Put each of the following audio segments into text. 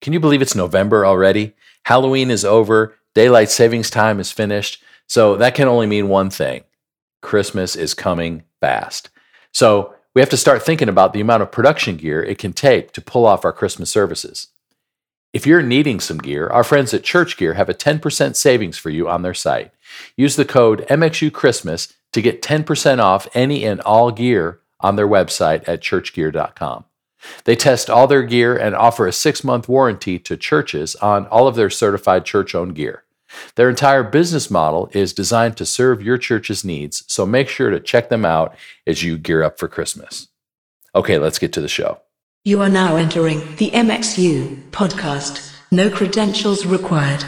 Can you believe it's November already? Halloween is over, daylight savings time is finished. So that can only mean one thing Christmas is coming fast. So we have to start thinking about the amount of production gear it can take to pull off our Christmas services. If you're needing some gear, our friends at Church Gear have a 10% savings for you on their site. Use the code MXU Christmas to get 10% off any and all gear on their website at churchgear.com. They test all their gear and offer a six month warranty to churches on all of their certified church owned gear. Their entire business model is designed to serve your church's needs, so make sure to check them out as you gear up for Christmas. Okay, let's get to the show. You are now entering the MXU podcast. No credentials required.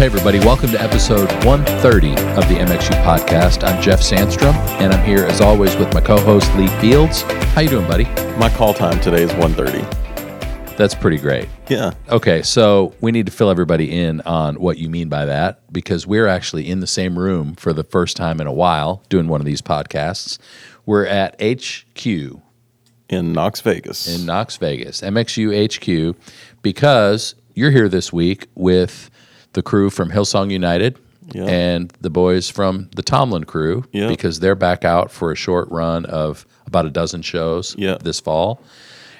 Hey, everybody, welcome to episode 130 of the MXU podcast. I'm Jeff Sandstrom, and I'm here as always with my co host, Lee Fields. How you doing, buddy? My call time today is 1.30. That's pretty great. Yeah. Okay, so we need to fill everybody in on what you mean by that because we're actually in the same room for the first time in a while doing one of these podcasts. We're at HQ In Knox Vegas. in Knox Vegas, MXU HQ, because you're here this week with the crew from Hillsong United Yeah. and the boys from the Tomlin crew Yeah. because they're back out for a short run of about a dozen shows Yeah. this fall.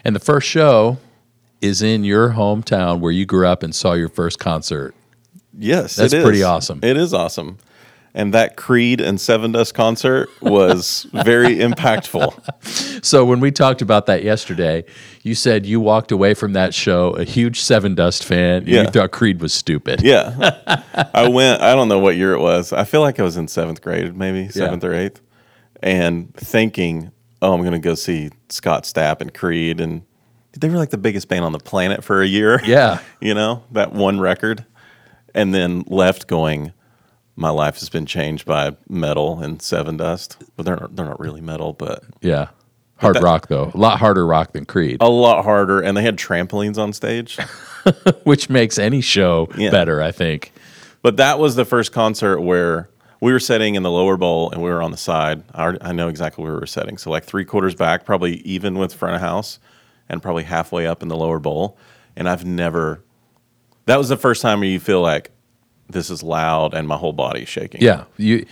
And the first show is in your hometown where you grew up and saw your first concert. yes, That's it is. pretty awesome. It is awesome. And that Creed and Sevendust concert was very impactful. So when we talked about that yesterday, you said you walked away from that show a huge Sevendust fan. and You Yeah. thought Creed was stupid. Yeah. I went, I don't know what year it was. I feel like I was in seventh grade, maybe seventh or eighth, and thinking, oh, I'm going to go see Scott Stapp and Creed. And they were like the biggest band on the planet for a year. Yeah. you know, that one record, and then left going, my life has been changed by metal and Sevendust. But they're not, they're not really metal, but Yeah. Hard that- rock though. A lot harder rock than Creed, a lot harder. And they had trampolines on stage. which makes any show Yeah. better, I think. but that was the first concert where we were sitting in the lower bowl and we were on the side. I, I know exactly where we were sitting. So like three quarters back, probably even with front of house, and probably halfway up in the lower bowl. And I've never. That was the first time where you feel like this is loud and my whole body's shaking. Yeah. You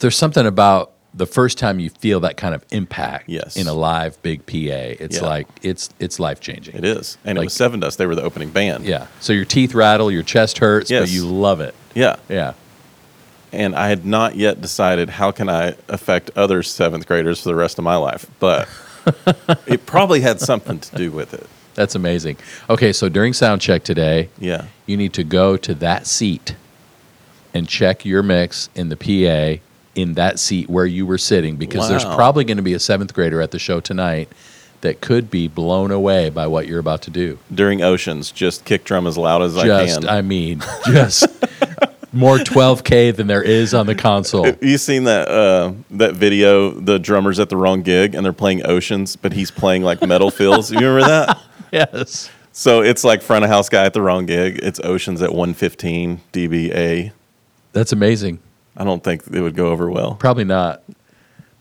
there's something about the first time you feel that kind of impact Yes. in a live big PA. It's Yeah. like it's it's life changing. It is. And Like- it was Sevendust. They were the opening band. Yeah. So your teeth rattle, your chest hurts, but you love it. Yeah. Yeah. And I had not yet decided how can I affect other seventh graders for the rest of my life. But it probably had something to do with it. That's amazing. Okay, so during sound check today, Yeah. you need to go to that seat and check your mix in the PA in that seat where you were sitting because there's probably going to be a seventh grader at the show tonight that could be blown away by what you're about to do. During Oceans, just kick drum as loud as I Just, can. I mean, just more 12K than there is on the console. you seen that uh, that video? The drummers at the wrong gig and they're playing Oceans, but he's playing like metal fills. You remember that? yes. So it's like front of house guy at the wrong gig. It's Oceans at 115 dBA. That's amazing. I don't think it would go over well. Probably not.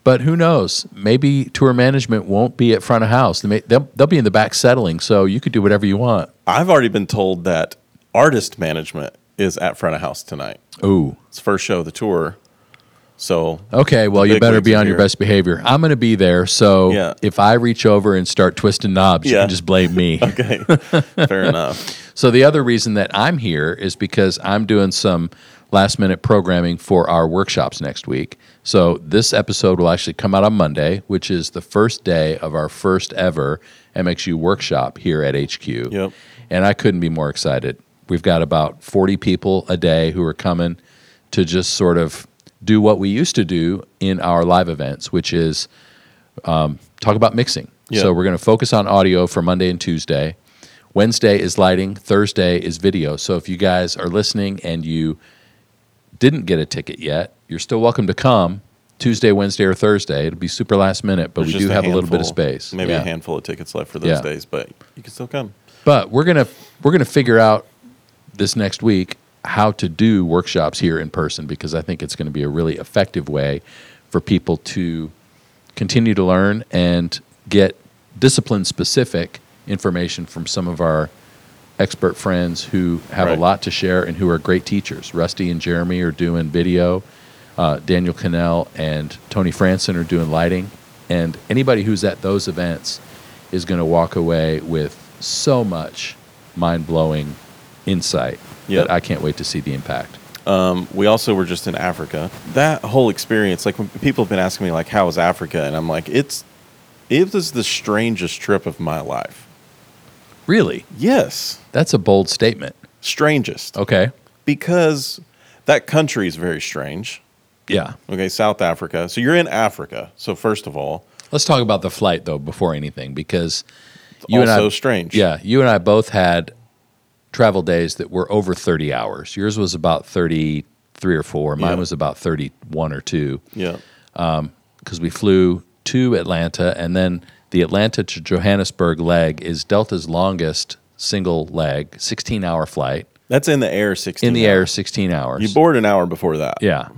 But who knows? Maybe tour management won't be at front of house. They may, they'll, they'll be in the back settling, so you could do whatever you want. I've already been told that artist management is at front of house tonight. Ooh. It's first show of the tour. So Okay, well, you better be on your best behavior. I'm going to be there, so Yeah. if I reach over and start twisting knobs, you can just blame me. okay, fair enough. So the other reason that I'm here is because I'm doing some last minute programming for our workshops next week. So this episode will actually come out on Monday, which is the first day of our first ever MXU workshop here at HQ. Yep. And I couldn't be more excited. We've got about 40 people a day who are coming to just sort of do what we used to do in our live events, which is um, talk about mixing. Yeah. So we're going to focus on audio for Monday and Tuesday. Wednesday is lighting, Thursday is video. So if you guys are listening and you didn't get a ticket yet, you're still welcome to come Tuesday, Wednesday, or Thursday. It'll be super last minute, but There's we do have a little bit of space. Maybe Yeah. a handful of tickets left for those Yeah. days, but you can still come. But we're gonna we're gonna figure out this next week how to do workshops here in person because I think it's going to be a really effective way for people to continue to learn and get discipline specific information from some of our expert friends who have Right. a lot to share and who are great teachers. Rusty and Jeremy are doing video. Uh, Daniel Cannell and Tony Franson are doing lighting. And anybody who's at those events is going to walk away with so much mind blowing insight Yep. that I can't wait to see the impact. Um, we also were just in Africa. That whole experience, like when people have been asking me, like, how was Africa? And I'm like, it's, it was the strangest trip of my life. Really? Yes, That's a bold statement. strangest. Okay. Because that country is very strange. Yeah. Okay, South Africa. So you're in Africa. So first of all, Let's talk about the flight though before anything because you also and I strange. Yeah, you and I both had travel days that were over 30 hours. Yours was about 33 or 4. Mine Yeah. was about 31 or 2 Yeah. Um, because we flew to Atlanta and then the Atlanta to Johannesburg leg is Delta's longest single leg, 16 hour flight. That's in the air 16 In the air, hours. 16 hours. You board an hour before that. Yeah.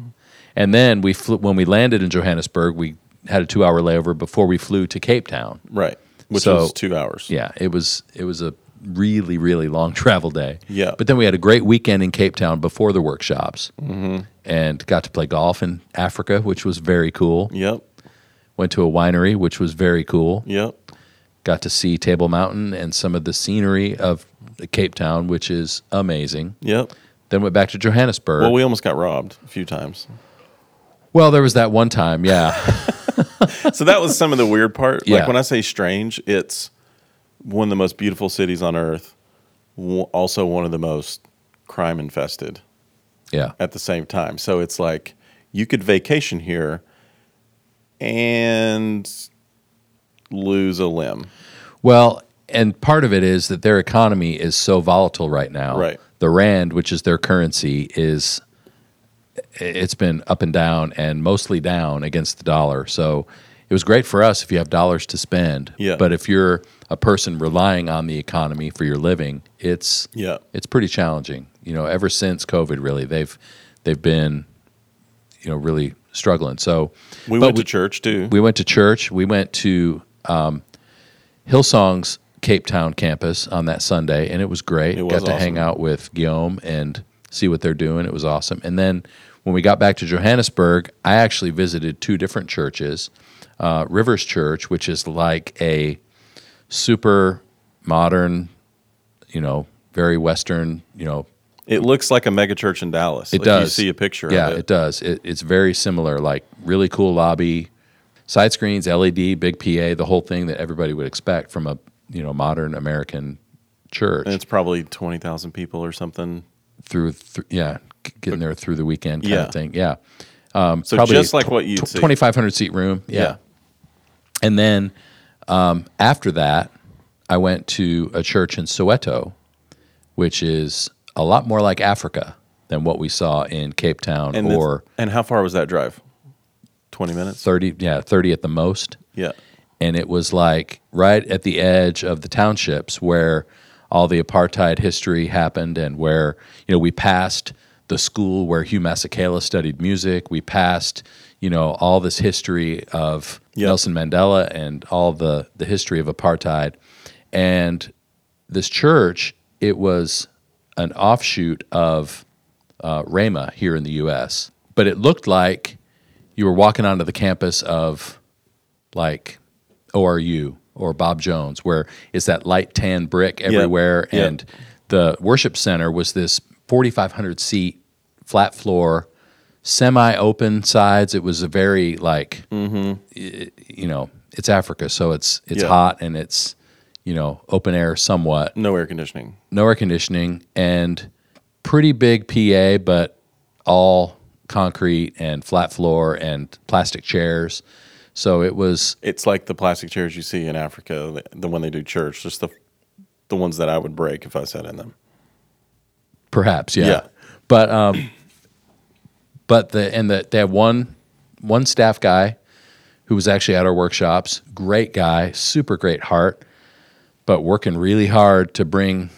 And then we flew, when we landed in Johannesburg, we had a two hour layover before we flew to Cape Town. Right. Which So- was two hours. Yeah, it was it was a really really long travel day. Yeah. but then we had a great weekend in Cape Town before the workshops, mm-hmm. and got to play golf in Africa, which was very cool. Yep. Went to a winery, which was very cool. Yep. Got to see Table Mountain and some of the scenery of Cape Town, which is amazing. Yep. Then went back to Johannesburg. Well, we almost got robbed a few times. well, there was that one time, yeah, so that was some of the weird part. Yeah. Like when I say strange, it's one of the most beautiful cities on earth, also one of the most crime infested yeah, at the same time. So it's like you could vacation here and lose a limb. Well, and part of it is that their economy is so volatile right now. Right. The rand, which is their currency, is it's been up and down and mostly down against the dollar. So it was great for us if you have dollars to spend. Yeah. But if you're a person relying on the economy for your living, it's Yeah. it's pretty challenging. You know, ever since COVID, really, they've they've been you know really struggling. So We went to church too. we went to church. We went to um, Hillsong's Cape Town campus on that Sunday, and it was great. It was got to hang out with Guillaume and see what they're doing. It was awesome. And then when we got back to Johannesburg, I actually visited two different churches. Uh, Rivers Church, which is like a super modern, you know, very Western, you know, it looks like a mega church in Dallas. it Like, does. You see a picture Yeah, of it. it does. It, it's very similar. Like really cool lobby, side screens, LED, big PA, the whole thing that everybody would expect from a you know modern American church. And it's probably 20,000 people or something. through, th- yeah, getting there through the weekend kind Yeah. of thing. Yeah, um, So probably just like what you'd see. twenty five hundred seat room. Yeah. Yeah. and then um, after that, I went to a church in Soweto, which is a lot more like Africa than what we saw in Cape Town And, or. and how far was that drive? 20 minutes? 30 yeah 30 at the most Yeah. and it was like right at the edge of the townships where all the apartheid history happened and where you know we passed the school where Hugh Masekela studied music we passed you know all this history of Yep. Nelson Mandela and all the the history of apartheid and this church it was an offshoot of uh, Rhema here in the U.S. But it looked like you were walking onto the campus of like ORU or Bob Jones, where it's that light tan brick everywhere, Yeah. and the worship center was this 4,500 seat flat floor, semi open sides. It was a very like, y- you know, it's Africa, so it's it's hot and it's you know open air somewhat No air conditioning. no air conditioning, and pretty big PA, but all concrete and flat floor and plastic chairs. So it was It's like the plastic chairs you see in Africa, the, one they do church, just the the ones that I would break if I sat in them. perhaps, yeah. Yeah. But um, but the and the they had one one staff guy who was actually at our workshops. Great guy, super great heart, but working really hard to bring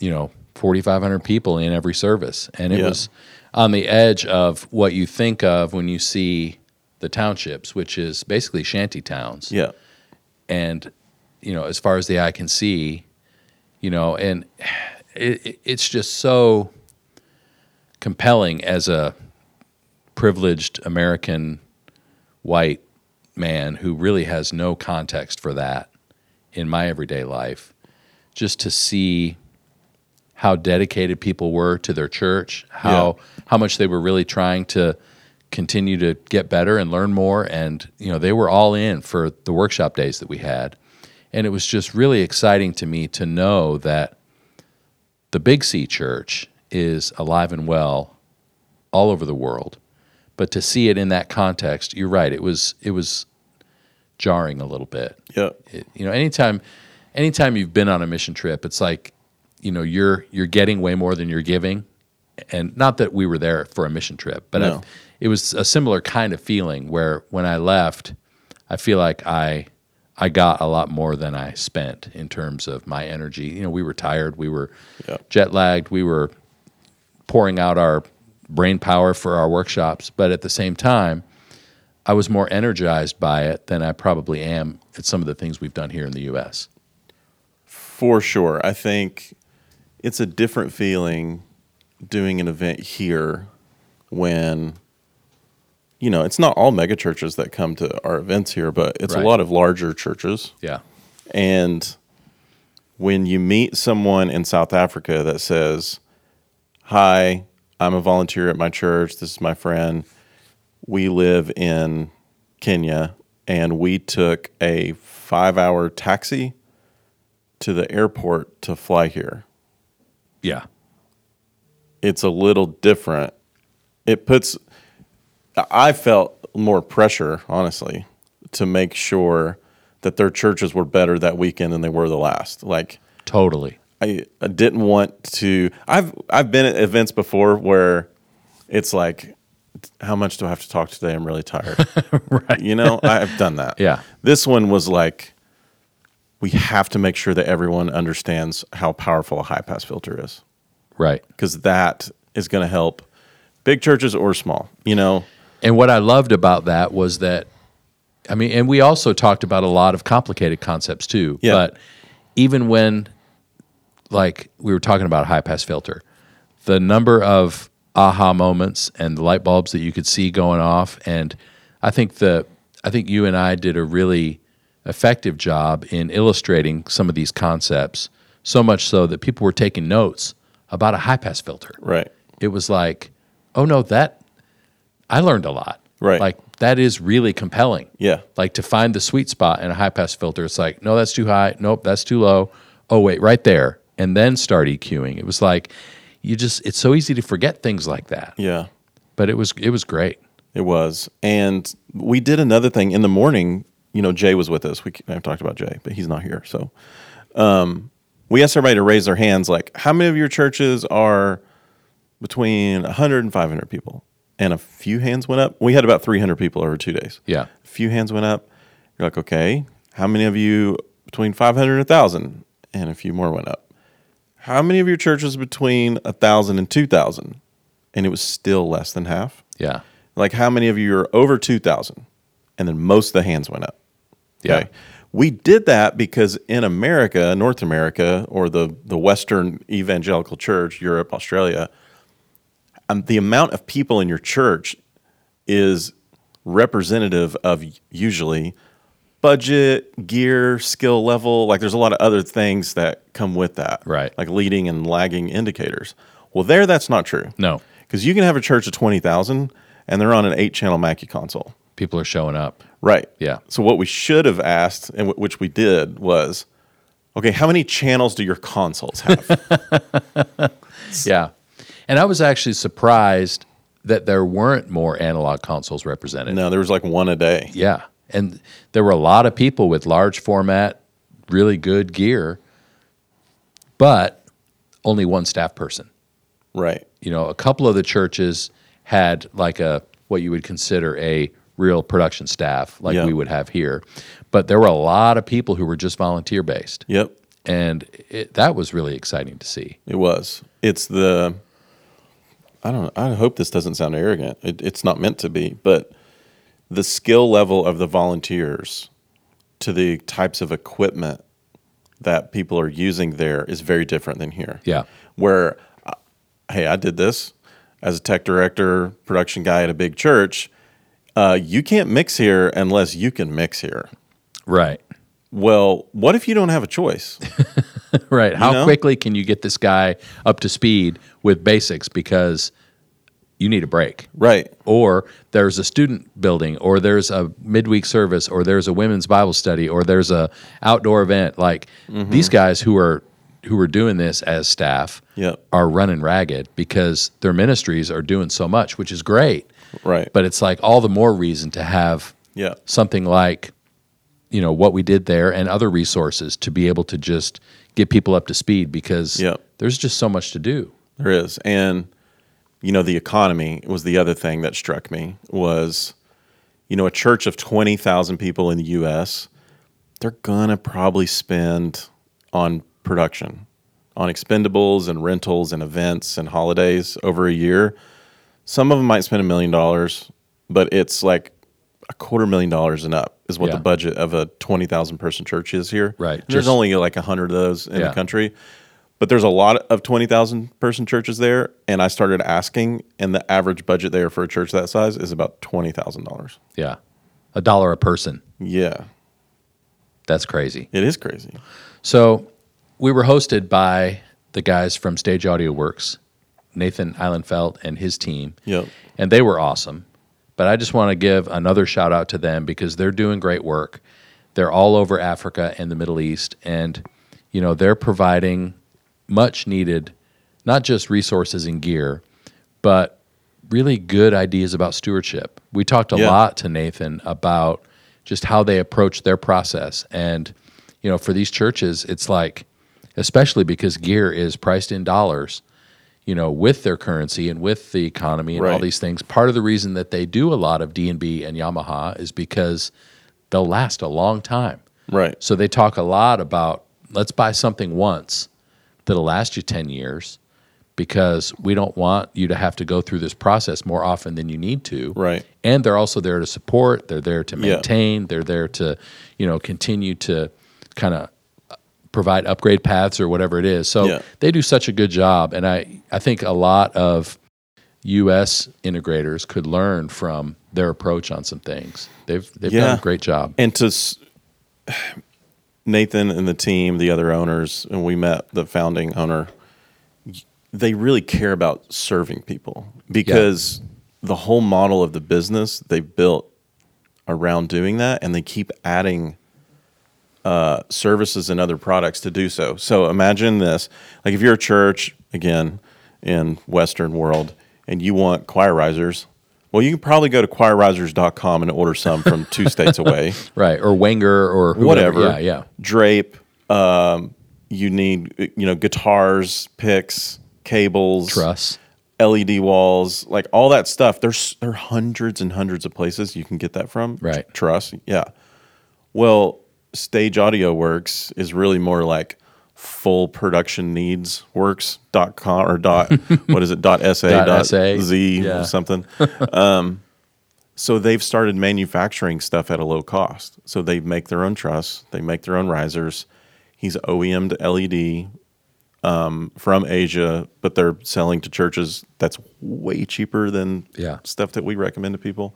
you know 4,500 people in every service, and it Yeah. was on the edge of what you think of when you see the townships, which is basically shanty towns. Yeah. and you know, as far as the eye can see, you know, and it, it- it's just so compelling as a privileged American white man who really has no context for that in my everyday life, just to see how dedicated people were to their church, how how much they were really trying to continue to get better and learn more. And you know they were all in for the workshop days that we had. And it was just really exciting to me to know that the Big C church is alive and well all over the world. But to see it in that context you're right it was it was jarring a little bit Yeah. it, you know anytime anytime you've been on a mission trip it's like you know you're you're getting way more than you're giving and not that we were there for a mission trip but No. It was a similar kind of feeling where when i left i feel like i i got a lot more than i spent in terms of my energy you know we were tired we were Yeah. jet lagged we were pouring out our brain power for our workshops but at the same time i was more energized by it than i probably am at some of the things we've done here in the us For sure. I think it's a different feeling doing an event here when you know, it's not all mega churches that come to our events here, but it's Right. a lot of larger churches. yeah And when you meet someone in South Africa that says, Hi, I'm a volunteer at my church. This is my friend. We live in Kenya and we took a five hour taxi to the airport to fly here. yeah It's a little different. It puts, I felt more pressure, honestly, to make sure that their churches were better that weekend than they were the last. Like, totally I, I didn't want to. I've I've been at events before where it's like, how much do I have to talk today? I'm really tired. right. You know, I've done that. Yeah. This one was like, we have to make sure that everyone understands how powerful a high pass filter is right because that is going to help big churches or small. You know. And what I loved about that was that, I mean, and we also talked about a lot of complicated concepts too. Yeah. But even when, like, we were talking about a high pass filter, the number of aha moments and the light bulbs that you could see going off, and I think the, I think you and I did a really effective job in illustrating some of these concepts. So much so that people were taking notes about a high pass filter Right. it was like, oh no, that I learned a lot. Right. Like that is really compelling. Yeah. Like to find the sweet spot in a high pass filter. It's like, no, that's too high. Nope, that's too low. Oh wait, right there. And then start EQing. It was like you just it's so easy to forget things like that. Yeah. But it was it was great. It was. And we did another thing in the morning. You know, Jay was with us. We I've talked about Jay, but he's not here. So um, we asked everybody to raise their hands like, how many of your churches are between 100 and 500 people? And a few hands went up. We had about 300 people over two days. Yeah. A few hands went up. You're like, okay, how many of you between 500 and 1,000? And a few more went up. How many of your churches between 1,000 and 2,000? And it was still less than half. Yeah. Like, how many of you are over 2,000? And then most of the hands went up. Yeah. We did that because in America, North America, or the, the Western evangelical church, Europe, Australia, um, the amount of people in your church is representative of usually budget, gear, skill level. Like there's a lot of other things that come with that. Right. Like leading and lagging indicators. Well, there, that's not true. No. Because you can have a church of 20,000 and they're on an eight channel Mackie console. People are showing up. Right. Yeah. So what we should have asked, and w- which we did, was, okay, how many channels do your consoles have? Yeah. And I was actually surprised that there weren't more analog consoles represented. no, there was like one a day. Yeah. And there were a lot of people with large format, really good gear, but only one staff person. Right. You know, a couple of the churches had like a what you would consider a real production staff like Yeah. we would have here. But there were a lot of people who were just volunteer based. Yep. And it, that was really exciting to see. It was. It's the. I don't. know. I hope this doesn't sound arrogant. It, it's not meant to be, but the skill level of the volunteers to the types of equipment that people are using there is very different than here. Yeah. Where, uh, hey, I did this as a tech director, production guy at a big church. Uh, you can't mix here unless you can mix here. Right. Well, what if you don't have a choice? Right. How know? quickly can you get this guy up to speed with basics because you need a break? right. Or there's a student building, or there's a midweek service, or there's a women's Bible study, or there's a outdoor event. Like Mm-hmm. these guys who are who are doing this as staff Yep. are running ragged because their ministries are doing so much, which is great. Right. But it's like all the more reason to have yeah. something like you know what we did there and other resources to be able to just get people up to speed because Yep. there's just so much to do. There is. And you know, the economy was the other thing that struck me was you know, a church of 20,000 people in the US, they're going to probably spend on production, on expendables and rentals and events and holidays over a year. Some of them might spend a million dollars, but it's like a quarter million dollars and up is what Yeah. the budget of a 20,000 person church is here. Right. And there's only like 100 of those in Yeah. the country. But there's a lot of 20,000 person churches there. And I started asking, and the average budget there for a church that size is about $20,000. Yeah. A dollar a person. Yeah, That's crazy. it is crazy. So we were hosted by the guys from Stage Audio Works, Nathan Eilenfeld and his team. Yep. And they were awesome. But I just want to give another shout out to them because they're doing great work. They're all over Africa and the Middle East. And, you know, they're providing much needed, not just resources and gear, but really good ideas about stewardship. We talked a Yeah. lot to Nathan about just how they approach their process. And, you know, for these churches, it's like, especially because gear is priced in dollars, you know, with their currency and with the economy and all these things. Part of the reason that they do a lot of D&B and Yamaha is because they'll last a long time. Right. So they talk a lot about let's buy something once that'll last you 10 years because we don't want you to have to go through this process more often than you need to. Right. And they're also there to support, they're there to Yeah. maintain, they're there to, you know, continue to kind of provide upgrade paths or whatever it is. So Yeah. they do such a good job and I I think a lot of US integrators could learn from their approach on some things. They've they've done a great job. And to Nathan and the team, the other owners, and we met the founding owner, they really care about serving people because the whole model of the business they built around doing that, and they keep adding uh, services and other products to do so. So imagine this: like if you're a church again in Western world, and you want choir risers. Well, you can probably go to choirrisers.com and order some from two states away Right. Or Wenger or whoever. whatever. Yeah, yeah. Drape. Um, you need you know guitars, picks, cables, Truss. LED walls, like all that stuff. There's there are hundreds and hundreds of places you can get that from. Right. Truss. Yeah. Well, Stage Audio Works is really more like full production needs works.com or dot what is it dot sa Dot dot SA, z yeah. or something um, so they've started manufacturing stuff at a low cost so they make their own truss they make their own risers he's OEM to LED um, from Asia but they're selling to churches that's way cheaper than Yeah. stuff that we recommend to people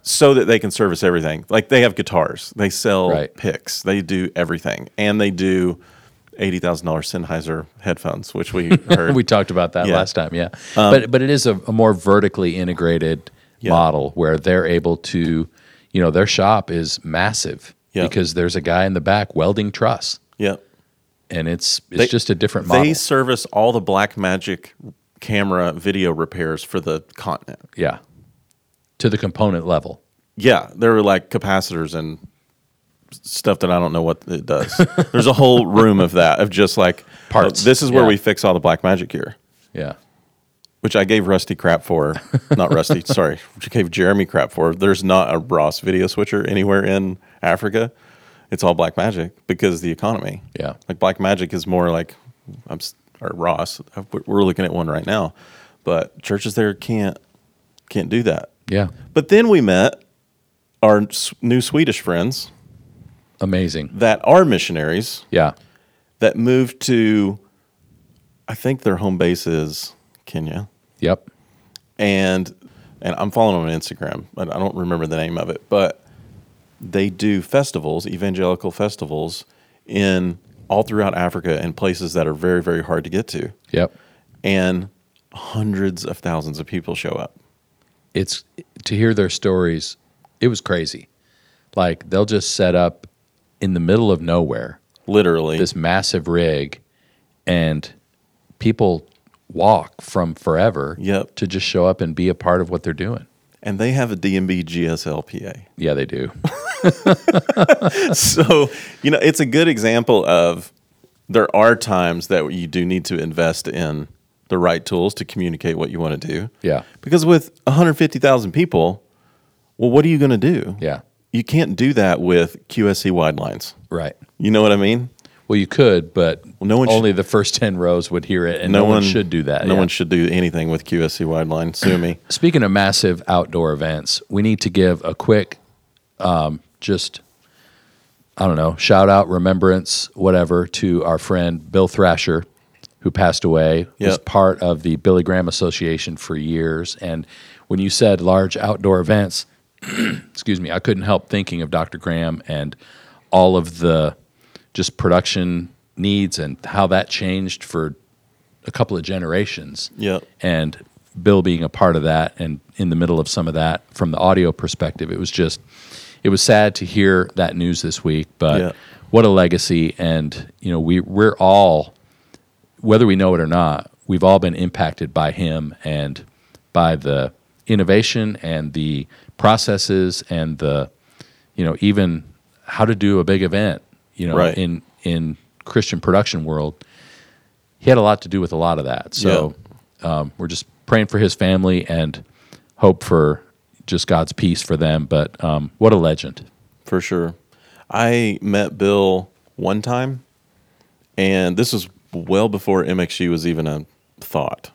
so that they can service everything. Like they have guitars, they sell Right. picks, they do everything, and they do eighty thousand dollars Sennheiser headphones, which we heard. we talked about that Yeah. Um, last time, yeah. but but it is a, a more vertically integrated Yeah. model where they're able to, you know, their shop is massive Yeah. because there's a guy in the back welding truss, yeah, and it's it's They- just a different model. they service all the Blackmagic camera video repairs for the continent. yeah, to the component level. Yeah, there were like capacitors and stuff that I don't know what it does. There's a whole room of that of just like oh, Parts. oh, this is where Yeah. we fix all the Blackmagic gear. Yeah, which I gave Rusty crap for. Not Rusty, sorry, which I gave Jeremy crap for. There's not a Ross video switcher anywhere in Africa. It's all Blackmagic because the economy. Yeah. like Blackmagic is more like I'm or Ross. We're looking at one right now, but churches there can't can't do that. yeah, But then we met our new Swedish friends, Amazing. that are missionaries Yeah. that moved to, I think their home base is Kenya, Yep. and and I'm following them on Instagram, but I don't remember the name of it. But they do festivals, evangelical festivals, in all throughout Africa and places that are very very hard to get to, Yep. and hundreds of thousands of people show up. It's to hear their stories. It was crazy. Like they'll just set up in the middle of nowhere Literally, this massive rig, and people walk from forever Yep. to just show up and be a part of what they're doing. and they have a D&B GSL PA. Yeah, they do. so you know it's a good example of there are times that you do need to invest in the right tools to communicate what you want to do Yeah. because with 150000 people well what are you going to do Yeah. You can't do that with qsc wide lines Right. you know what i mean Well, you could, but no one should- only the first 10 rows would hear it, and no, one, should do that. no yeah. one should do anything with qsc wide line sue me Speaking of massive outdoor events, we need to give a quick, um, just, I don't know, shout out, remembrance, whatever, to our friend Bill Thrasher, who passed away, was part of the Billy Graham Association for years. And when you said large outdoor events, excuse me, I couldn't help thinking of Dr. Graham and all of the just production needs and how that changed for a couple of generations Yep. and Bill being a part of that and in the middle of some of that from the audio perspective, it was just it was sad to hear that news this week. But Yeah. what a legacy! And you know, we we're all whether we know it or not, we've all been impacted by him and by the innovation and the processes and the you know even how to do a big event. You know, Right. in in Christian production world, he had a lot to do with a lot of that. So um, we're just praying for his family and hope for just God's peace for them. But um, what a legend! For sure. I met Bill one time, and this was well before MXU was even a thought.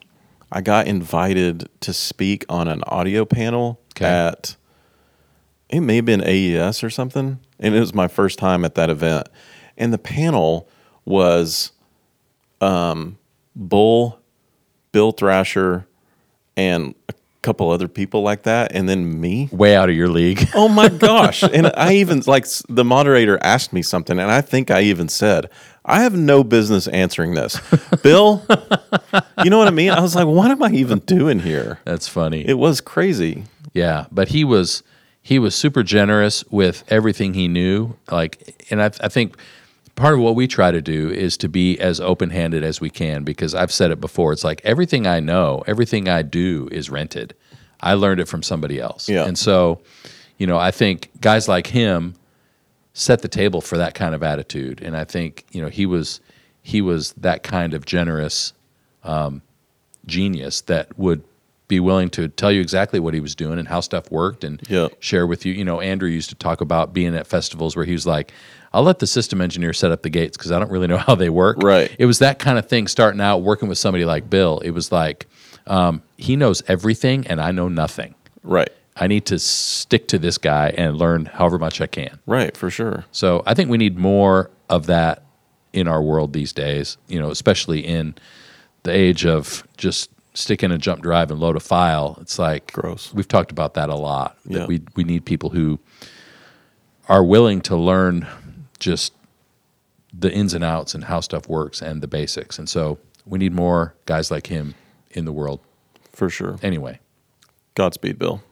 I got invited to speak on an audio panel Okay. at, it may have been AES or something. And it was my first time at that event. And the panel was um, Bull, Bill Thrasher, and a couple other people like that. And then me. Way out of your league. Oh my gosh. and I even like the moderator asked me something and I think I even said, I have no business answering this. Bill, you know what I mean? I was like, what am I even doing here? That's funny. It was crazy. Yeah, but he was he was super generous with everything he knew. Like, and I, I think part of what we try to do is to be as open handed as we can because I've said it before. It's like everything I know, everything I do is rented. I learned it from somebody else, Yeah. and so you know, I think guys like him set the table for that kind of attitude, and I think you know he was he was that kind of generous genius that would be willing to tell you exactly what he was doing and how stuff worked and Yeah. share with you. You know, Andrew used to talk about being at festivals where he was like, I'll let the system engineer set up the gates because I don't really know how they work. Right. It was that kind of thing starting out working with somebody like Bill. It was like, um, he knows everything and I know nothing. Right. I need to stick to this guy and learn however much I can. Right. For sure. So I think we need more of that in our world these days, you know, especially in the age of just stick in a jump drive and load a file. It's like Gross. We've talked about that a lot. that Yeah. we we need people who are willing to learn just the ins and outs and how stuff works and the basics. And so we need more guys like him in the world. For sure. Anyway. Godspeed, Bill.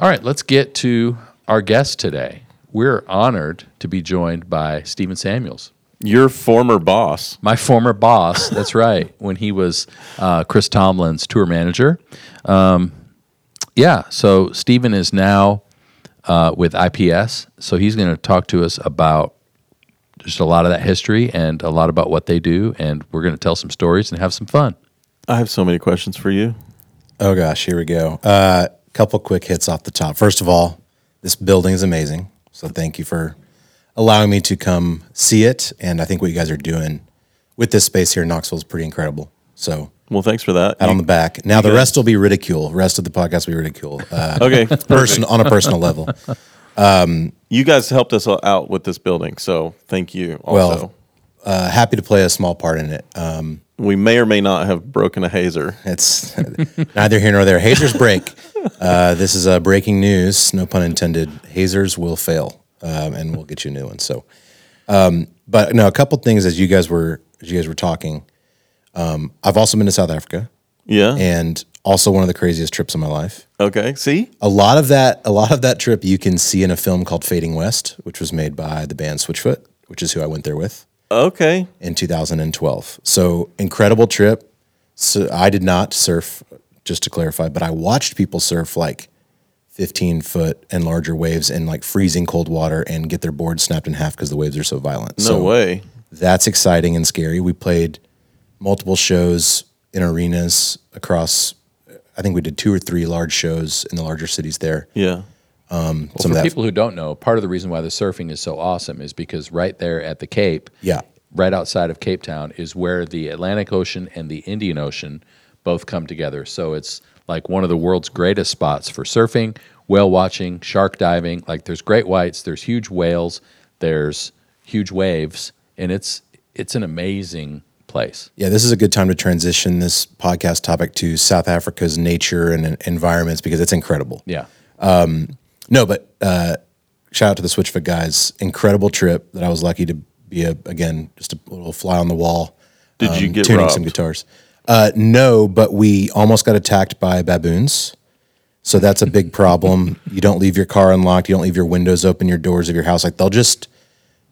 All right, let's get to our guest today. We're honored to be joined by Steven Samuels. Your former boss. My former boss, that's right, when he was uh, Chris Tomlin's tour manager. Um, yeah, so Steven is now uh, with IPS. So he's going to talk to us about just a lot of that history and a lot about what they do. And we're going to tell some stories and have some fun. I have so many questions for you. Oh gosh, here we go. Uh, couple quick hits off the top. First of all, this building is amazing. So thank you for allowing me to come see it. And I think what you guys are doing with this space here in Knoxville is pretty incredible. So Well, thanks for that. out on the back. Now the rest will be ridicule. Rest of the podcast will be ridicule. Uh, Okay. person on a personal level. You guys helped us out with this building, so thank you. Also, Well, uh, happy to play a small part in it. Um, we may or may not have broken a hazer. it's neither here nor there. Hazers break. Uh, this is uh, breaking news. No pun intended. Hazers will fail, um, and we'll get you a new one. So, um, but no, a couple things as you guys were as you guys were talking. Um, I've also been to South Africa, Yeah. and also one of the craziest trips of my life. okay. See. a lot of that a lot of that trip you can see in a film called Fading West, which was made by the band Switchfoot, which is who I went there with Okay. in 2012. So incredible trip. So I did not surf, just to clarify, but I watched people surf like 15 foot and larger waves in like freezing cold water and get their board snapped in half because the waves are so violent. No so way. that's exciting and scary. We played multiple shows in arenas across. I think we did two or three large shows in the larger cities there. Yeah. Um, well, Some for people who don't know, part of the reason why the surfing is so awesome is because right there at the Cape, Yeah. right outside of Cape Town, is where the Atlantic Ocean and the Indian Ocean both come together. So it's like one of the world's greatest spots for surfing, whale watching, shark diving. Like there's great whites, there's huge whales, there's huge waves, and it's it's an amazing place. Yeah, this is a good time to transition this podcast topic to South Africa's nature and environments because it's incredible. Yeah. Um, No, but uh, shout out to the Switchfoot guys. Incredible trip that I was lucky to be a again just a little fly on the wall. Did you get tuning robbed? some guitars? Uh, no, but we almost got attacked by baboons. So that's a big problem. you don't leave your car unlocked. You don't leave your windows open, your doors of your house. Like they'll just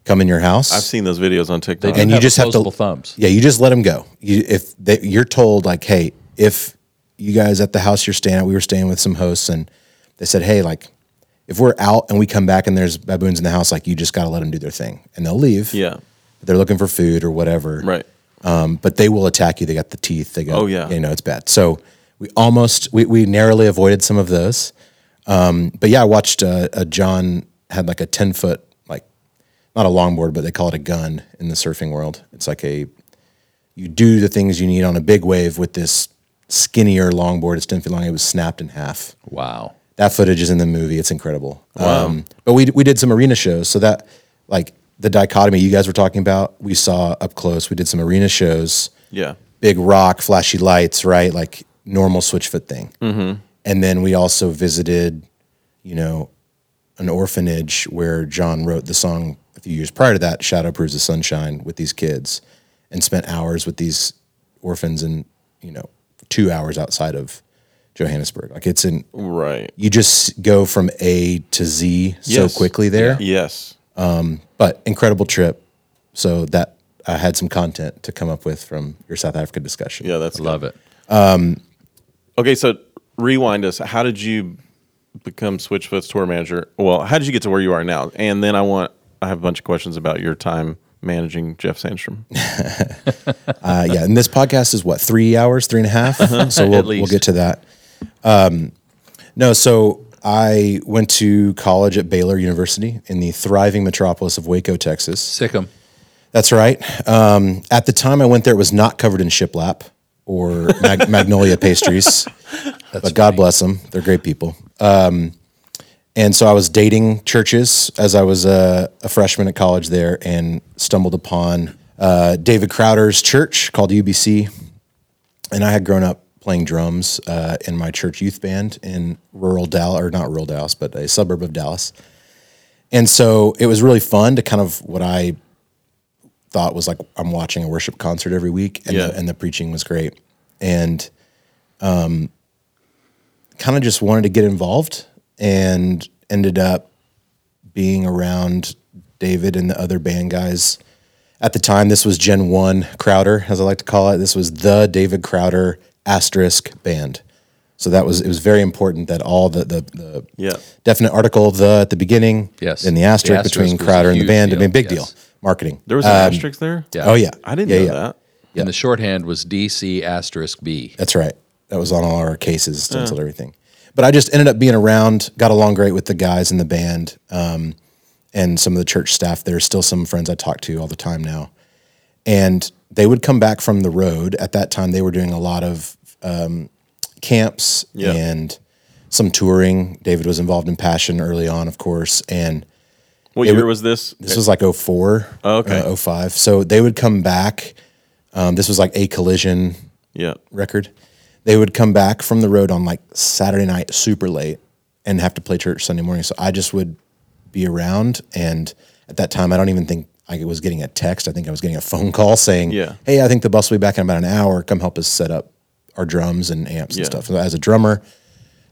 come in your house. I've seen those videos on TikTok. do and you just have to thumbs. Yeah, you just let them go. You, if they, you're told like, hey, if you guys at the house you're staying at, we were staying with some hosts, and they said, hey, like, if we're out and we come back and there's baboons in the house, like, you just got to let them do their thing, and they'll leave. yeah. they're looking for food or whatever. Right. Um, but they will attack you. They got the teeth. They got. Oh, yeah. You know it's bad. So we almost we we narrowly avoided some of those. Um, but yeah, I watched uh, a John had like a ten foot like not a longboard, but they call it a gun in the surfing world. It's like a you do the things you need on a big wave with this skinnier longboard. It's ten feet long. It was snapped in half. Wow. That footage is in the movie. It's incredible. Um, but we we did some arena shows, so that like the dichotomy you guys were talking about, we saw up close. We did some arena shows, Yeah. big rock, flashy lights, right? Like normal Switchfoot thing. Mm-hmm. And then we also visited, you know, an orphanage where John wrote the song a few years prior to that, "Shadow Proves the Sunshine," with these kids, and spent hours with these orphans, and you know, two hours outside of Johannesburg. Like it's in Right. you just go from A to Z so quickly there. Yes. Um, but incredible trip. So that I had some content to come up with from your South Africa discussion. Yeah. That's Love it. Um, okay, so rewind us. How did you become Switchfoot's tour manager? Well, how did you get to where you are now? And then I want I have a bunch of questions about your time managing Jeff Sandstrom. Uh, yeah, and this podcast is what three hours, three and a half. Uh-huh. So we'll, we'll get to that. Um, no, so I went to college at Baylor University in the thriving metropolis of Waco, Texas. Sick 'em. That's right. Um, at the time I went there, it was not covered in shiplap or mag- magnolia pastries, but God bless them. They're great people. Um, and so I was dating churches as I was a, a freshman at college there and stumbled upon uh, David Crowder's church called UBC. And I had grown up playing drums uh, in my church youth band in rural Dallas, or not rural Dallas, but a suburb of Dallas. And so it was really fun to kind of what I thought was like I'm watching a worship concert every week, and, Yeah. the, and the preaching was great, and um, kind of just wanted to get involved, and ended up being around David and the other band guys. At the time, this was Gen One Crowder, as I like to call it. This was the David Crowder asterisk band. So that was it was very important that all the the, the Yeah. definite article the at the beginning, Yes. and the The asterisk, asterisk between Crowder and the huge band. I mean, big Yes. deal, marketing. There was an asterisk there? Yeah. Oh yeah, I didn't Yeah, know yeah. that. And the shorthand was DC asterisk B. That's right. That was on all our cases, stenciled everything. But I just ended up being around, got along great with the guys in the band, um, and some of the church staff. There's still some friends I talk to all the time now, and they would come back from the road. At that time, they were doing a lot of um, camps Yeah. and some touring. David was involved in Passion early on, of course, and What year was this? this was like 04, Oh, okay. uh, 05. So they would come back. Um, this was like a collision yeah. record. They would come back from the road on like Saturday night, super late, and have to play church Sunday morning. So I just would be around. And at that time, I don't even think I was getting a text. I think I was getting a phone call saying, Yeah. "Hey, I think the bus will be back in about an hour. Come help us set up our drums and amps and Yeah. stuff." So as a drummer,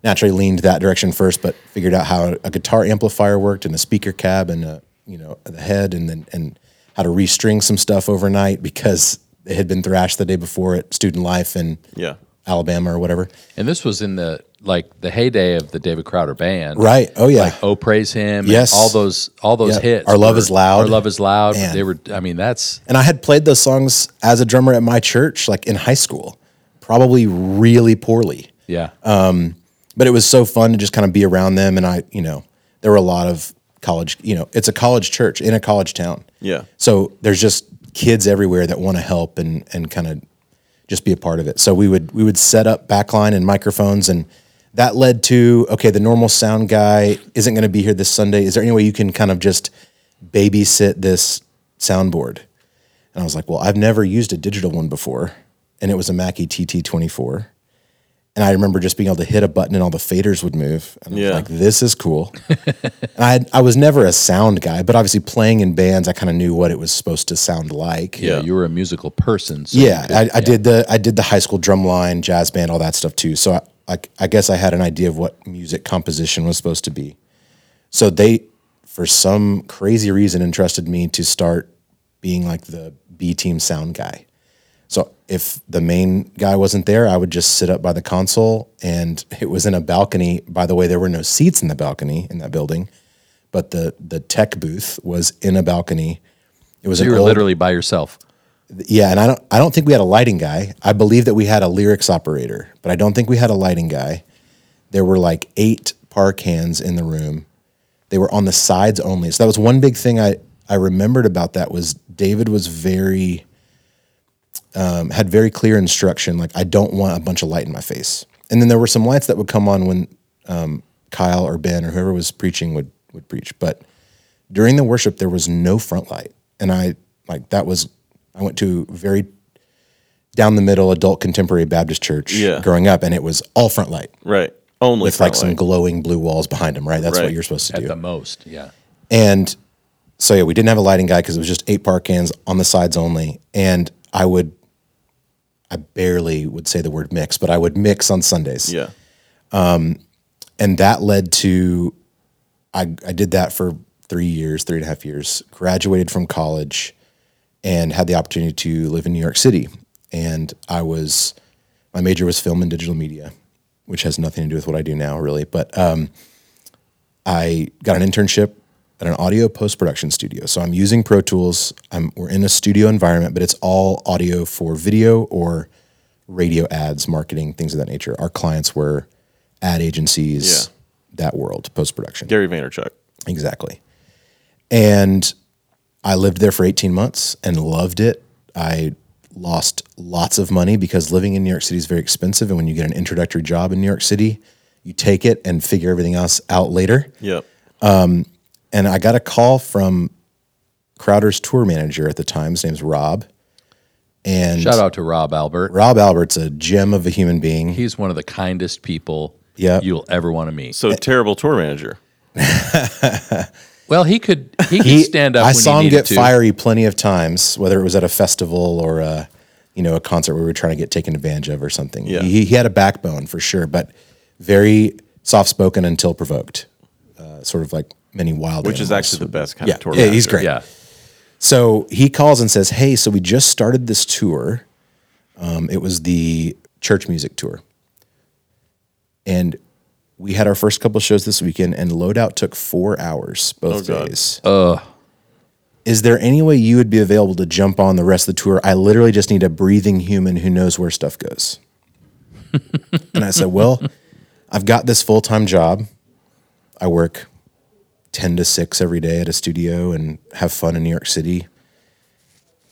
naturally leaned that direction first, but figured out how a guitar amplifier worked and a speaker cab and a, you know the head, and then and how to restring some stuff overnight because it had been thrashed the day before at Student Life in Yeah. Alabama or whatever. And this was in the like the heyday of the David Crowder band. Right. Oh yeah. Like Oh Praise Him. and Yes. all those all those Yeah. hits. Our Love were- Is Loud. Our Love is Loud. Man. They were I mean, that's and I had played those songs as a drummer at my church, like in high school, probably really poorly. yeah. Um, but it was so fun to just kind of be around them. And I, you know, there were a lot of college, you know, it's a college church in a college town. Yeah. So there's just kids everywhere that want to help and, and kind of just be a part of it. So we would, we would set up backline and microphones and that led to, okay, the normal sound guy isn't going to be here this Sunday. Is there any way you can kind of just babysit this soundboard? And I was like, well, I've never used a digital one before. And it was a Mackie TT24. And I remember just being able to hit a button and all the faders would move. And I Yeah. was like, this is cool. and I, had, I was never a sound guy, but obviously playing in bands, I kind of knew what it was supposed to sound like. yeah, yeah. you were a musical person. So Yeah, could- I, I did the I did the high school drum line, jazz band, all that stuff too. So I, I, I guess I had an idea of what music composition was supposed to be. So they, for some crazy reason, entrusted me to start being like the B team sound guy. If the main guy wasn't there, I would just sit up by the console, and it was in a balcony. By the way, there were no seats in the balcony in that building, but the the tech booth was in a balcony. It was So you were old- literally by yourself. yeah, and I don't I don't think we had a lighting guy. I believe that we had a lyrics operator, but I don't think we had a lighting guy. There were like eight par cans in the room. They were on the sides only. So that was one big thing I I remembered about that was David was very um, had very clear instruction like I don't want a bunch of light in my face. And then there were some lights that would come on when um, Kyle or Ben or whoever was preaching would would preach, but during the worship there was no front light and i like that was i went to very down the middle adult contemporary baptist church Yeah. growing up and it was all front light Right. Only with front like some glowing blue walls behind them right that's what you're supposed to At do the most, yeah. and so yeah we didn't have a lighting guy because it was just eight par cans on the sides only and i would i barely would say the word mix but i would mix on sundays. Yeah. and that led to I, I did that for three years three and a half years graduated from college and had the opportunity to live in new york city. And i was my major was film and digital media which has nothing to do with what i do now really. But um, i got an internship at an audio post-production studio so i'm using pro tools I'm, we're in a studio environment but it's all audio for video or radio ads marketing things of that nature our clients were ad agencies that world post-production Gary Vaynerchuk. Exactly. And I lived there for 18 months and loved it. I lost lots of money because living in New York City is very expensive. And when you get an introductory job in New York City, you take it and figure everything else out later. Yep. Um, And I got a call from Crowder's tour manager at the time. His name's Rob. And Shout out to Rob Albert. Rob Albert's a gem of a human being. He's one of the kindest people Yeah. you'll ever want to meet. So terrible tour manager. Well, he could he could stand up. I when saw he him get to. fiery plenty of times, whether it was at a festival or a, you know, a concert where we were trying to get taken advantage of or something. Yeah. He, he had a backbone for sure, but very soft spoken until provoked, uh, sort of like many wild. Which is actually the best kind Yeah, of tour yeah, manager. he's great. Yeah, So he calls and says, "Hey, so we just started this tour. Um, it was the church music tour, and we had our first couple shows this weekend, and loadout took four hours both Oh, God. days. Is there any way you would be available to jump on the rest of the tour? I literally just need a breathing human who knows where stuff goes." and I said, "Well, I've got this full time job. I work." 10 to 6 every day at a studio and have fun in New York City.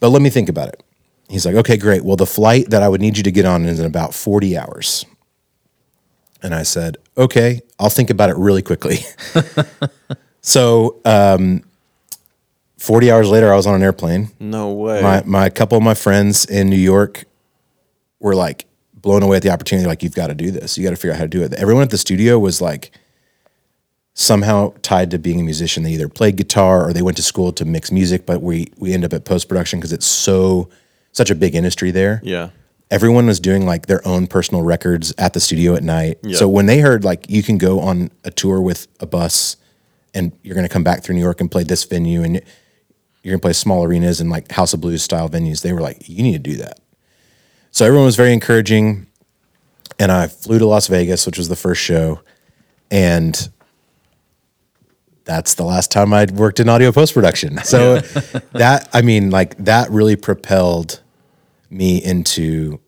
But let me think about it. He's like, okay, great. Well, the flight that I would need you to get on is in about 40 hours. And I said, okay, I'll think about it really quickly. so, um, 40 hours later, I was on an airplane. No way. My, my couple of my friends in New York were like blown away at the opportunity. Like, you've got to do this. You got to figure out how to do it. Everyone at the studio was like somehow tied to being a musician. They either played guitar or they went to school to mix music, but we, we end up at post production because it's so, such a big industry there yeah. everyone was doing like their own personal records at the studio at night. Yeah. So when they heard like you can go on a tour with a bus and you're going to come back through New York and play this venue and you're going to play small arenas and like House of Blues style venues, they were like, you need to do that. So everyone was very encouraging. And I flew to Las Vegas, which was the first show. And that's the last time I'd worked in audio post production. So that, I mean, like that really propelled me into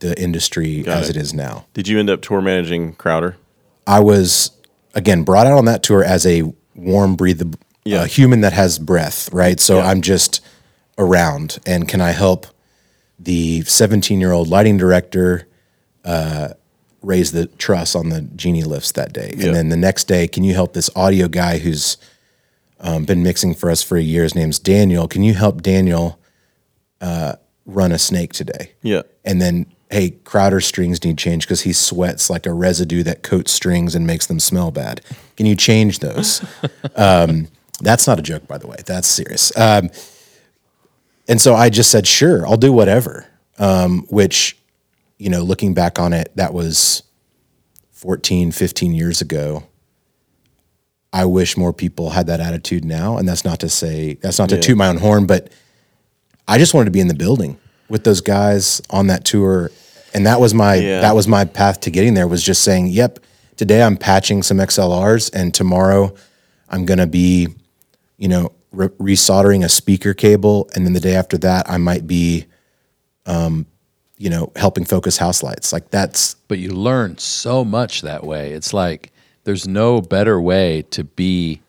the industry Got as it. it is now. Did you end up tour managing Crowder? I was again brought out on that tour as a warm breathable Yeah. uh, human that has breath, right? So Yeah. I'm just around and can I help the 17 year old lighting director uh, raise the truss on the genie lifts that day? Yeah. And then the next day, can you help this audio guy who's um, been mixing for us for a year? His name's Daniel. Can you help Daniel uh, run a snake today? Yeah. and then hey crowder strings need change because he sweats like a residue that coats strings and makes them smell bad can you change those um, that's not a joke by the way that's serious um, and so i just said sure i'll do whatever um, which you know looking back on it that was 14 15 years ago i wish more people had that attitude now and that's not to say that's not to Yeah. toot my own horn but I just wanted to be in the building with those guys on that tour, and that was my Yeah. that was my path to getting there. Was just saying, "Yep, today I'm patching some XLRs, and tomorrow I'm gonna be, you know, re- resoldering a speaker cable, and then the day after that I might be, um, you know, helping focus house lights. Like that's but you learn so much that way. It's like there's no better way to be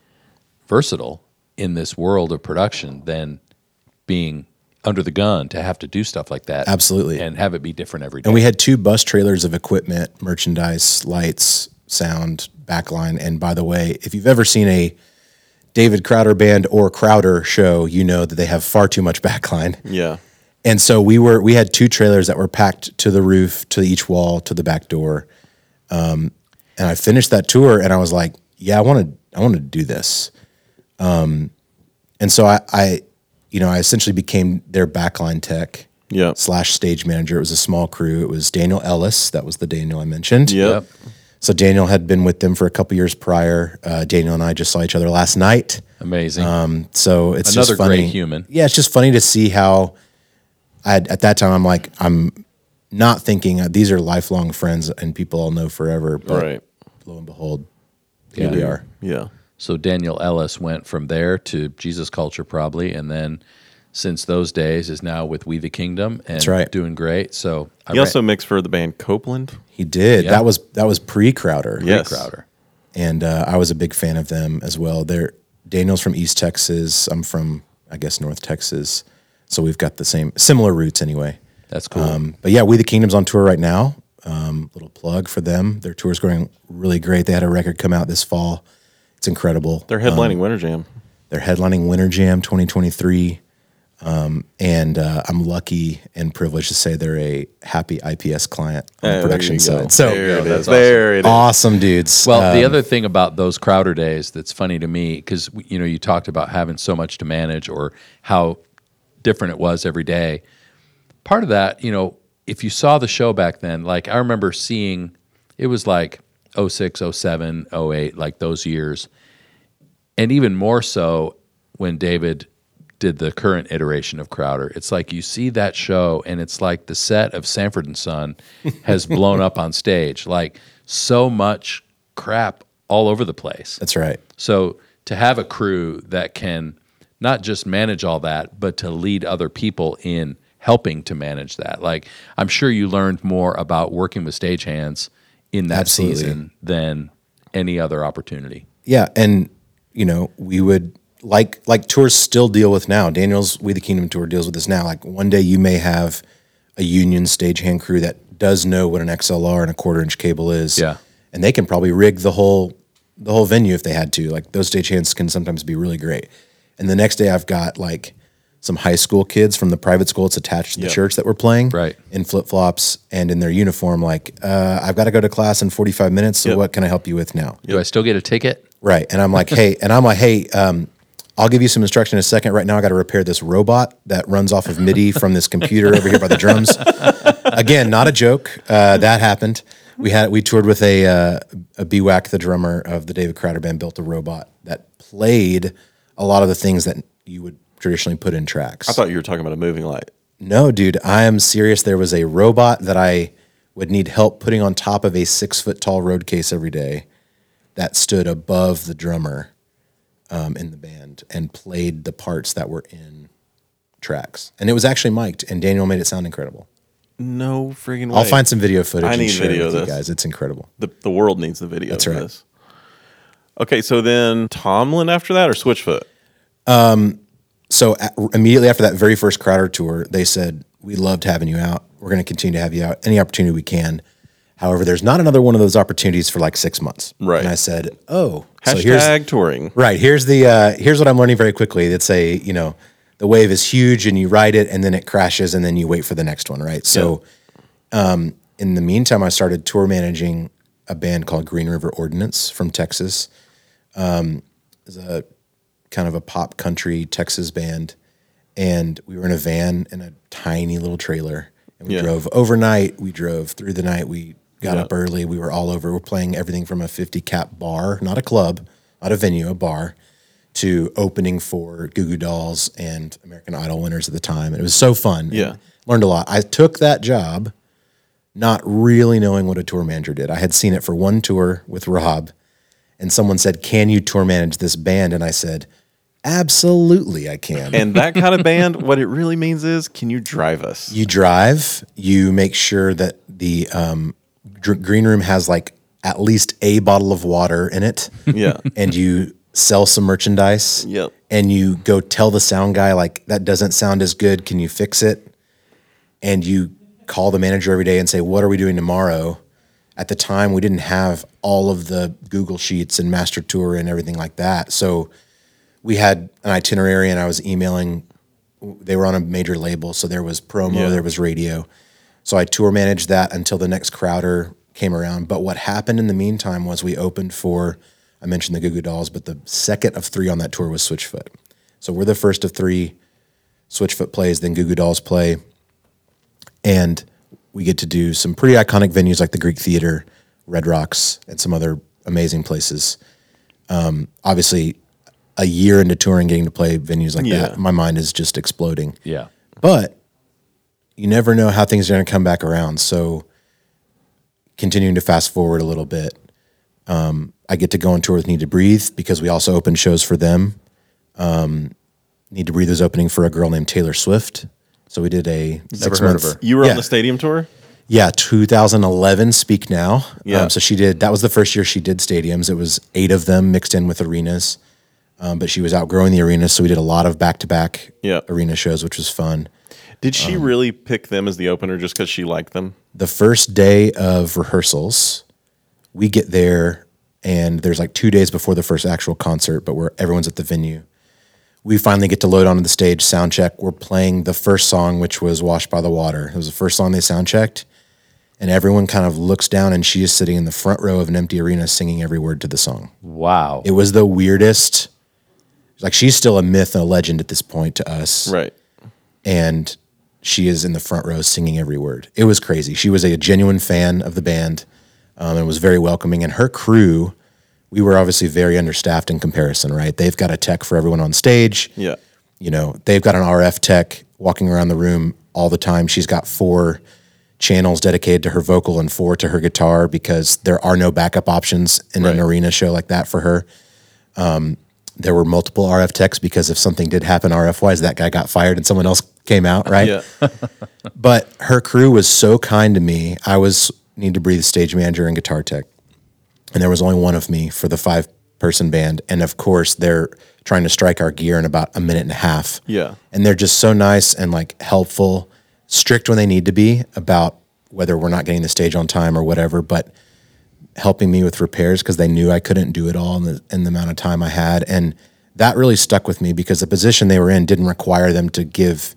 versatile in this world of production than being under the gun to have to do stuff like that. Absolutely. And have it be different every day. And we had two bus trailers of equipment, merchandise, lights, sound, backline. And by the way, if you've ever seen a David Crowder band or Crowder show, you know that they have far too much backline. Yeah. And so we were we had two trailers that were packed to the roof, to each wall, to the back door. Um, and I finished that tour and I was like, yeah, I want to I want to do this. Um, and so I, I you know, I essentially became their backline tech Yeah. slash stage manager. It was a small crew. It was Daniel Ellis. That was the Daniel I mentioned. Yep. So Daniel had been with them for a couple years prior. Uh, Daniel and I just saw each other last night. Amazing. Um, so it's Another just funny. great human. Yeah, it's just funny to see how. I at that time I'm like I'm not thinking uh, these are lifelong friends and people I'll know forever. But Right. lo and behold, here we are. Yeah. so Daniel Ellis went from there to Jesus Culture probably, and then since those days is now with We the Kingdom and right. doing great. So I He ran- also mixed for the band Copeland. He did. Yeah. That was that was pre Crowder. Yeah. Yes. Crowder. and uh, I was a big fan of them as well. They're Daniel's from East Texas. I'm from I guess North Texas, so we've got the same similar roots anyway. That's cool. Um, but yeah, We the Kingdom's on tour right now. Um, little plug for them. Their tour's going really great. They had a record come out this fall. It's incredible. They're headlining Winter Jam. They're headlining Winter Jam 2023. Um, and uh, I'm lucky and privileged to say they're a happy IPS client on Hey, the production there you go. side. So there it that's is. There it is. awesome dudes. Well, the Um, other thing about those Crowder days that's funny to me because you know you talked about having so much to manage or how different it was every day. Part of that, you know, if you saw the show back then, like I remember seeing, it was like 06, 07, 08, like those years, and even more so when David did the current iteration of Crowder. It's like you see that show and it's like the set of Sanford and Son has blown up on stage. Like so much crap all over the place. that's right. So to have a crew that can not just manage all that, but to lead other people in helping to manage that. Like I'm sure you learned more about working with stagehands in that Absolutely. season than any other opportunity. Yeah, and you know, we would like like tours still deal with now. Daniel's We the Kingdom tour deals with this now. Like one day you may have a union stagehand crew that does know what an XLR and a quarter inch cable is. Yeah. and they can probably rig the whole the whole venue if they had to. Like those stagehands can sometimes be really great. And the next day, I've got like some high school kids from the private school that's attached to the Yep. church that were playing, Right. In flip flops and in their uniform, like uh, I've got to go to class in forty five minutes. So Yep. what can I help you with now? Do I still get a ticket? Right. And I'm like, hey, and I'm like, hey, um, I'll give you some instruction in a second. Right now, I got to repair this robot that runs off of MIDI from this computer over here by the drums. Again, not a joke. Uh, that happened. We had we toured with a uh, a B-Wack, the drummer of the David Crowder band, built a robot that played a lot of the things that you would traditionally put in tracks. I thought you were talking about a moving light. No, dude, I am serious. There was a robot that I would need help putting on top of a six foot tall road case every day that stood above the drummer um, in the band and played the parts that were in tracks. And it was actually mic'd, and Daniel made it sound incredible. No friggin' way. I'll find some video footage I and need share video it of with you this. guys. It's incredible. the the world needs the video. That's of right. This. Okay, so then Tomlin after that or Switchfoot? so a- immediately after that very first Crowder tour, they said, "We loved having you out. We're going to continue to have you out any opportunity we can." However, there's not another one of those opportunities for like six months. Right. And I said, "Oh, Hashtag so here's touring. right. Here's the uh, here's what I'm learning very quickly. It's a you know the wave is huge and you ride it and then it crashes and then you wait for the next one. Right. So, um, in the meantime, I started tour managing a band called Green River Ordinance from Texas. Um, it's a kind of a pop country Texas band, and we were in a van in a tiny little trailer, and we Yeah. drove overnight. We drove through the night. We got Yeah. up early. We were all over. We're playing everything from a 50 cap bar, not a club, not a venue, a bar, to opening for Goo Goo Dolls and American Idol winners at the time. And it was so fun. Yeah. And learned a lot. I took that job not really knowing what a tour manager did. I had seen it for one tour with Rob, and someone said, Can you tour manage this band? And I said, Absolutely, I can. And that kind of band, what it really means is, can you drive us? you drive, you make sure that the um, dr- green room has like at least a bottle of water in it. Yeah. and you sell some merchandise. Yep. And you go tell the sound guy, like, that doesn't sound as good. Can you fix it? And you call the manager every day and say, What are we doing tomorrow? At the time, we didn't have all of the Google Sheets and Master Tour and everything like that. So we had an itinerary, and I was emailing. They were on a major label, so there was promo, Yeah. there was radio. So I tour managed that until the next Crowder came around. But what happened in the meantime was we opened for, I mentioned the Goo Goo Dolls, but the second of three on that tour was Switchfoot. So we're the first of three. Switchfoot plays, then Goo Goo Dolls play, and we get to do some pretty iconic venues like the Greek Theater, Red Rocks, and some other amazing places. Um, obviously, a year into touring, getting to play venues like Yeah. that, my mind is just exploding Yeah. but you never know how things are going to come back around. So, continuing to fast forward a little bit, um, I get to go on tour with Need to Breathe because we also open shows for them. Um, Need to Breathe was opening for a girl named Taylor Swift. So we did a six month. You were yeah, on the stadium tour? yeah, 2011 Speak Now. Yeah. Um, so she did. That was the first year she did stadiums. It was eight of them mixed in with arenas. Um, but she was outgrowing the arenas, so we did a lot of back to back arena shows, which was fun. Did she really pick them as the opener just because she liked them? the first day of rehearsals, we get there and there's like two days before the first actual concert, but where everyone's at the venue. We finally get to load onto the stage, sound check. We're playing the first song, which was Washed by the Water. It was the first song they sound checked. And everyone kind of looks down and she is sitting in the front row of an empty arena singing every word to the song. Wow. It was the weirdest. Like she's still a myth and a legend at this point to us Right. and she is in the front row singing every word. It was crazy. She was a genuine fan of the band um, and was very welcoming. And her crew, we were obviously very understaffed in comparison, right? They've got a tech for everyone on stage. Yeah. You know, they've got an RF tech walking around the room all the time. She's got four channels dedicated to her vocal and four to her guitar because there are no backup options in an arena show like that for her. Um, there were multiple RF techs because if something did happen RF wise, that guy got fired and someone else came out, right? Yeah. But her crew was so kind to me. I was need to breathe stage manager and guitar tech, and there was only one of me for the five person band. And of course, they're trying to strike our gear in about a minute and a half. Yeah. and they're just so nice and like helpful, strict when they need to be about whether we're not getting the stage on time or whatever. But helping me with repairs because they knew I couldn't do it all in the, in the amount of time I had. And that really stuck with me because the position they were in didn't require them to give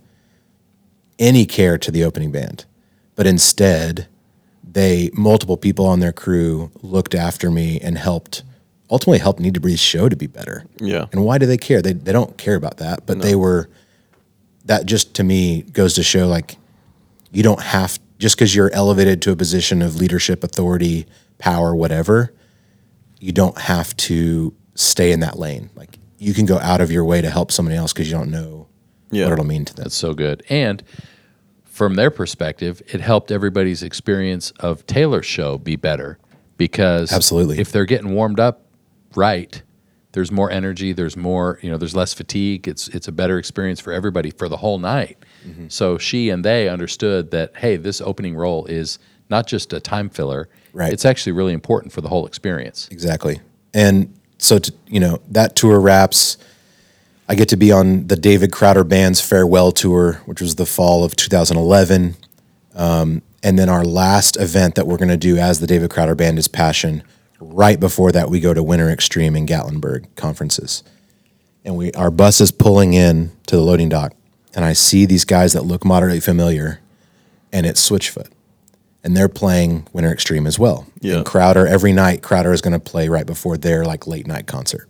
any care to the opening band. But instead, they multiple people on their crew looked after me and helped ultimately helped Need to Breathe show to be better. Yeah. And why do they care? They they don't care about that, but they were that just to me goes to show like you don't have just because you're elevated to a position of leadership, authority, power, whatever, you don't have to stay in that lane. Like you can go out of your way to help somebody else because you don't know Yeah. what it'll mean to them. That's so good. And from their perspective, it helped everybody's experience of Taylor's show be better because Absolutely. if they're getting warmed up right, there's more energy, there's more, you know, there's less fatigue. It's it's a better experience for everybody for the whole night. Mm-hmm. So she and they understood that hey, this opening role is not just a time filler. Right. It's actually really important for the whole experience. Exactly. And so, to, you know, that tour wraps. I get to be on the David Crowder Band's farewell tour, which was the fall of 2011. Um, and then our last event that we're going to do as the David Crowder Band is Passion. Right before that, we go to Winter Extreme in Gatlinburg conferences. And we our bus is pulling in to the loading dock. And I see these guys that look moderately familiar, and it's Switchfoot. And they're playing Winter Extreme as well. Yeah. And Crowder every night Crowder is going to play right before their like late night concert.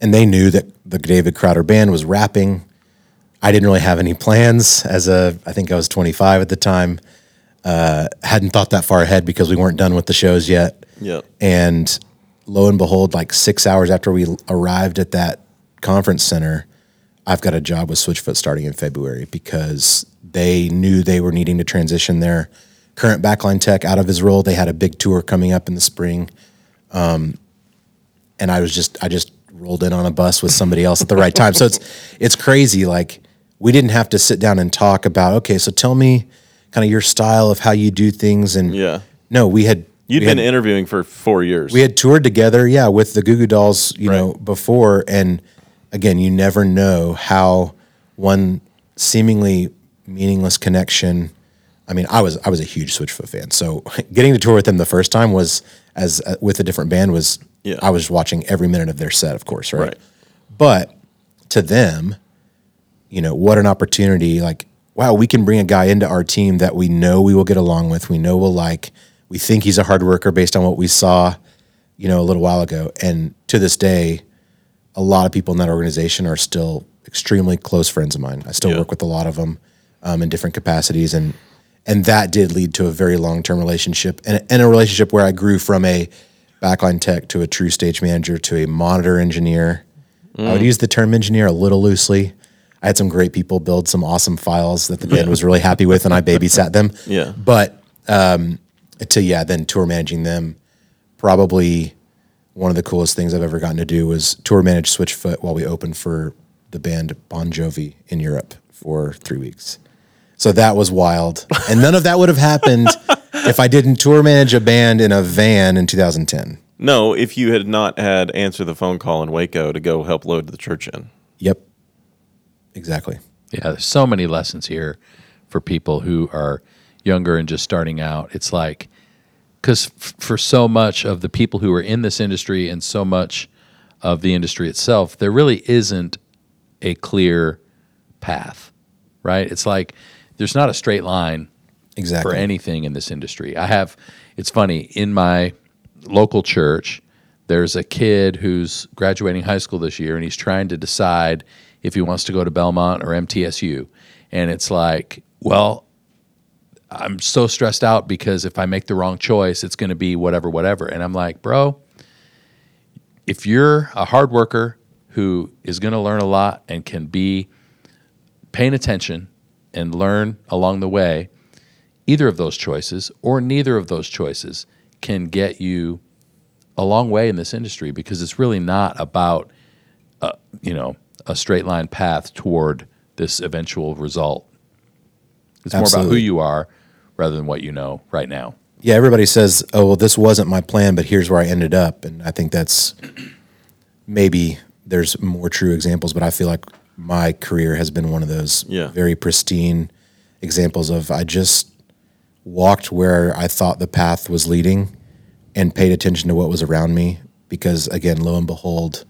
And they knew that the David Crowder band was wrapping. I didn't really have any plans as a I think I was 25 at the time. Uh, hadn't thought that far ahead because we weren't done with the shows yet. Yep. And lo and behold, like six hours after we arrived at that conference center, I've got a job with Switchfoot starting in February because they knew they were needing to transition their current backline tech out of his role. They had a big tour coming up in the spring. Um, and I was just, I just rolled in on a bus with somebody else at the right time. So it's, it's crazy. Like we didn't have to sit down and talk about, okay, so tell me kind of your style of how you do things. And Yeah. no, we had, You'd we been had, interviewing for four years. we had toured together, yeah, with the Goo Goo Dolls, you know, before. And again, you never know how one seemingly meaningless connection. I mean, I was I was a huge Switchfoot fan, so getting to tour with them the first time was as uh, with a different band was. Yeah. I was watching every minute of their set, of course, right? Right. But to them, you know, what an opportunity! Like, wow, we can bring a guy into our team that we know we will get along with, we know we'll like, we think he's a hard worker based on what we saw, you know, a little while ago, and to this day, a lot of people in that organization are still extremely close friends of mine. I still Yeah. work with a lot of them um, in different capacities, and and that did lead to a very long term relationship and, and a relationship where I grew from a backline tech to a true stage manager to a monitor engineer. I would use the term engineer a little loosely. I had some great people build some awesome files that the band was really happy with, and I babysat them. Yeah. But um, to yeah, then tour managing them, probably one of the coolest things I've ever gotten to do was tour manage Switchfoot while we opened for the band Bon Jovi in Europe for three weeks. So that was wild, and none of that would have happened if I didn't tour manage a band in a van in 2010. no, if you had not had answer the phone call in Waco to go help load the church in. Yep, exactly. Yeah, there's so many lessons here for people who are younger and just starting out. It's like, because f- for so much of the people who are in this industry and so much of the industry itself, there really isn't a clear path, right? It's like there's not a straight line Exactly. for anything in this industry. I have, it's funny, in my local church, there's a kid who's graduating high school this year and he's trying to decide if he wants to go to Belmont or MTSU. And it's like, well, I'm so stressed out because if I make the wrong choice, it's going to be whatever, whatever. And I'm like, bro, if you're a hard worker who is going to learn a lot and can be paying attention and learn along the way, either of those choices or neither of those choices can get you a long way in this industry because it's really not about uh, you know a straight line path toward this eventual result. It's more about who you are rather than what you know right now. yeah, everybody says, "Oh, well, this wasn't my plan, but here's where I ended up," and I think that's maybe there's more true examples, but I feel like my career has been one of those Yeah. very pristine examples of I just walked where I thought the path was leading, and paid attention to what was around me because again, lo and behold,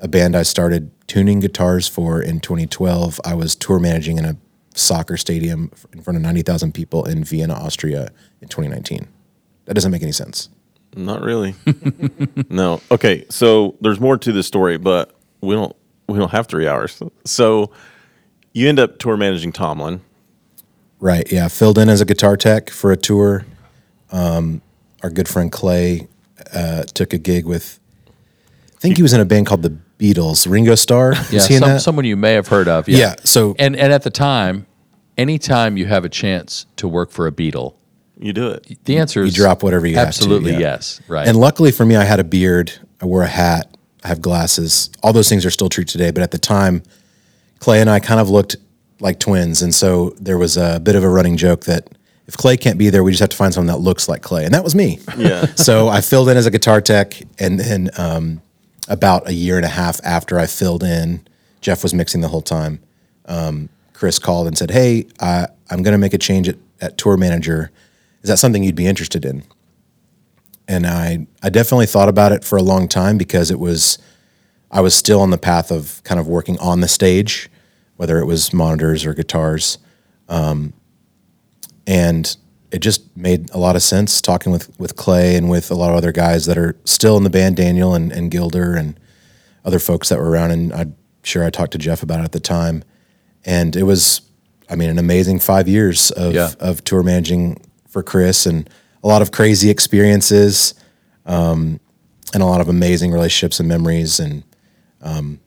a band I started tuning guitars for in 2012, I was tour managing in a soccer stadium in front of 90,000 people in Vienna, Austria in 2019. That doesn't make any sense. Not really. no. Okay, so there's more to the story, but we don't we don't have three hours. So you end up tour managing Tomlin. Right. Yeah. Filled in as a guitar tech for a tour. Um, our good friend Clay uh, took a gig with, I think he was in a band called the Beatles. Ringo Starr. Yeah, Was he in some, that? someone you may have heard of. Yeah. Yeah, so- and and at the time, anytime you have a chance to work for a Beatle, You do it. the answer is you drop whatever you have to, Absolutely yeah. yes. Right. And luckily for me, I had a beard. I wore a hat. I have glasses. All those things are still true today. But at the time, Clay and I kind of looked like twins. And so there was a bit of a running joke that if Clay can't be there, we just have to find someone that looks like Clay. And that was me. Yeah. so I filled in as a guitar tech. And then um, about a year and a half after I filled in, Jeff was mixing the whole time. Um, Chris called and said, Hey, I, I'm going to make a change at, at tour manager. Is that something you'd be interested in? And I I definitely thought about it for a long time because it was I was still on the path of kind of working on the stage, whether it was monitors or guitars, um, and it just made a lot of sense talking with with Clay and with a lot of other guys that are still in the band, Daniel and, and Gilder and other folks that were around, and I'm sure I talked to Jeff about it at the time, and it was I mean an amazing five years of Yeah. of tour managing for Chris and a lot of crazy experiences um, and a lot of amazing relationships and memories and um,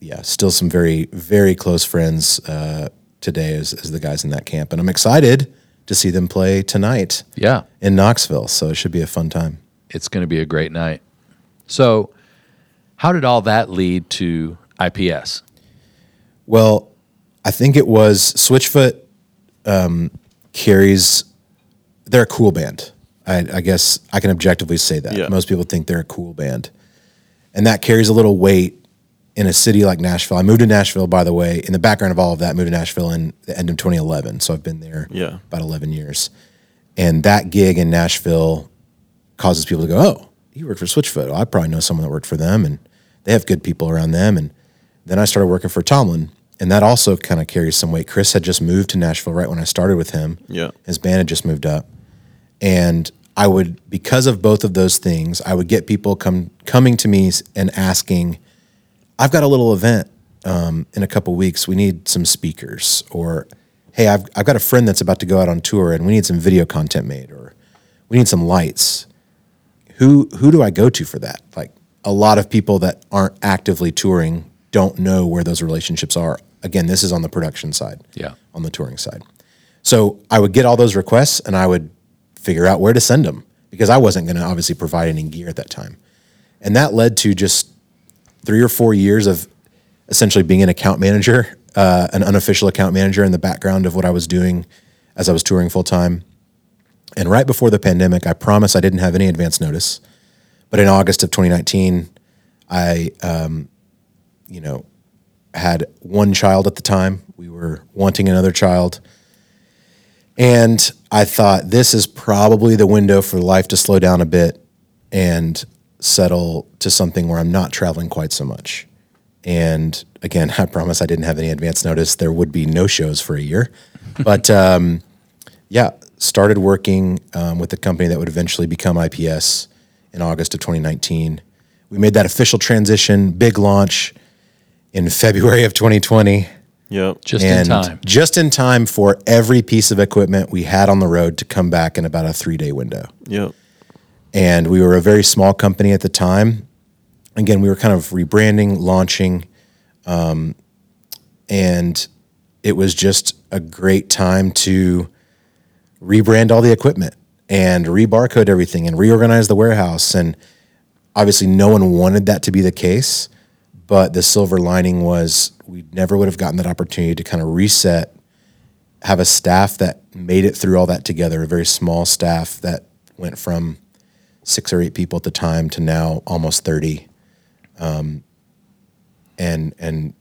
yeah still some very very close friends uh, today as, as the guys in that camp and i'm excited to see them play tonight yeah. in knoxville so it should be a fun time It's going to be a great night. So, how did all that lead to IPS? Well, I think it was Switchfoot um, carries. They're a cool band. I, I guess I can objectively say that. Yeah. Most people think they're a cool band, and that carries a little weight in a city like Nashville. I moved to Nashville, by the way. In the background of all of that, moved to Nashville in the end of 2011. So I've been there Yeah. about 11 years, and that gig in Nashville causes people to go, "Oh, you worked for Switchfoot. Well, I probably know someone that worked for them, and they have good people around them." And then I started working for Tomlin, and that also kind of carries some weight. Chris had just moved to Nashville right when I started with him. Yeah. his band had just moved up, and I would because of both of those things, I would get people come coming to me and asking, "I've got a little event um, in a couple weeks. We need some speakers," or "Hey, I've I've got a friend that's about to go out on tour, and we need some video content made," or "We need some lights." who who do I go to for that? Like a lot of people that aren't actively touring don't know where those relationships are. Again, this is on the production side. Yeah. On the touring side. So I would get all those requests and I would figure out where to send them because I wasn't going to obviously provide any gear at that time. And that led to just three or four years of essentially being an account manager, uh, an unofficial account manager in the background of what I was doing as I was touring full time. And right before the pandemic, I promise I didn't have any advance notice. But in August of 2019, I, um, you know, had one child at the time. We were wanting another child. And I thought this is probably the window for life to slow down a bit and settle to something where I'm not traveling quite so much. And again, I promise I didn't have any advance notice. There would be no shows for a year. But um, yeah, started working um, with the company that would eventually become IPS in August of 2019. We made that official transition, big launch in February of 2020 Yep. Just and in time. just in time for every piece of equipment we had on the road to come back in about a three day window. Yep. And we were a very small company at the time. Again, we were kind of rebranding, launching, um, and it was just a great time to rebrand all the equipment and rebarcode everything and reorganize the warehouse. And obviously, no one wanted that to be the case. But the silver lining was we never would have gotten that opportunity to kind of reset, have a staff that made it through all that together, a very small staff that went from six or eight people at the time to now almost 30. Um, and, and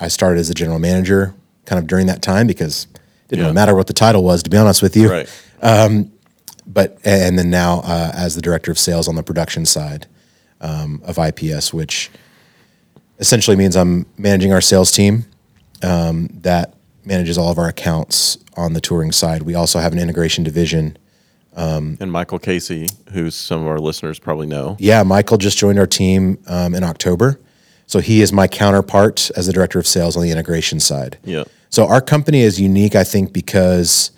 I started as a general manager kind of during that time because it didn't Yeah. really matter what the title was, to be honest with you. Right. but and then now uh, as the director of sales on the production side um, of IPS, which essentially means I'm managing our sales team um, that manages all of our accounts on the touring side. We also have an integration division. And Michael Casey, who some of our listeners probably know. Yeah, Michael just joined our team um, in October, so he is my counterpart as the director of sales on the integration side. Yeah. So our company is unique, I think, because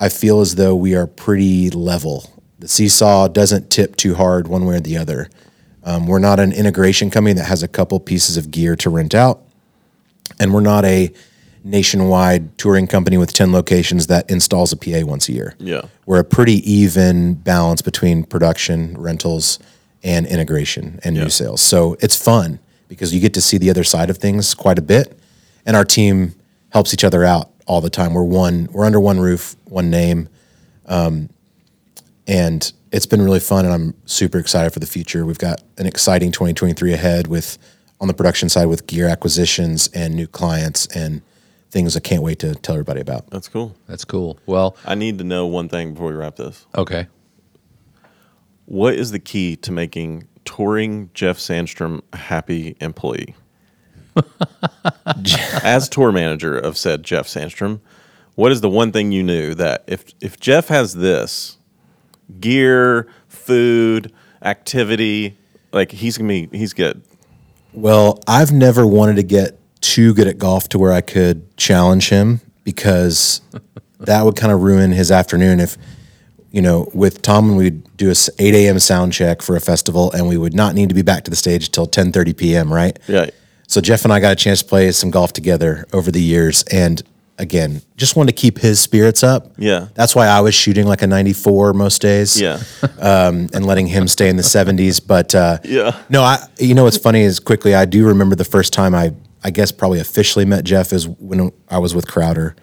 I feel as though we are pretty level. The seesaw doesn't tip too hard one way or the other. Um, we're not an integration company that has a couple pieces of gear to rent out, and we're not a nationwide touring company with 10 locations that installs a PA once a year. Yeah. We're a pretty even balance between production, rentals, and integration and Yeah. new sales. So it's fun because you get to see the other side of things quite a bit. And our team helps each other out all the time. We're one, we're under one roof, one name. Um, and it's been really fun and I'm super excited for the future. We've got an exciting 2023 ahead with on the production side with gear acquisitions and new clients and things I can't wait to tell everybody about. That's cool. That's cool. Well, I need to know one thing before we wrap this. okay. What is the key to making touring Jeff Sandstrom a happy employee? As tour manager of said Jeff Sandstrom, what is the one thing you knew that if if Jeff has this gear, food, activity, like he's gonna be he's good. Well, I've never wanted to get too good at golf to where I could challenge him because that would kind of ruin his afternoon. If, you know, with Tom, we'd do a 8 a.m. sound check for a festival and we would not need to be back to the stage till 10.30 p.m., right? Yeah. So Jeff and I got a chance to play some golf together over the years. And again, just wanted to keep his spirits up. Yeah. That's why I was shooting like a 94 most days Yeah. um, and letting him stay in the 70s. But uh, Yeah. no, I you know what's funny is quickly I do remember the first time I I guess probably officially met Jeff is when I was with Crowder,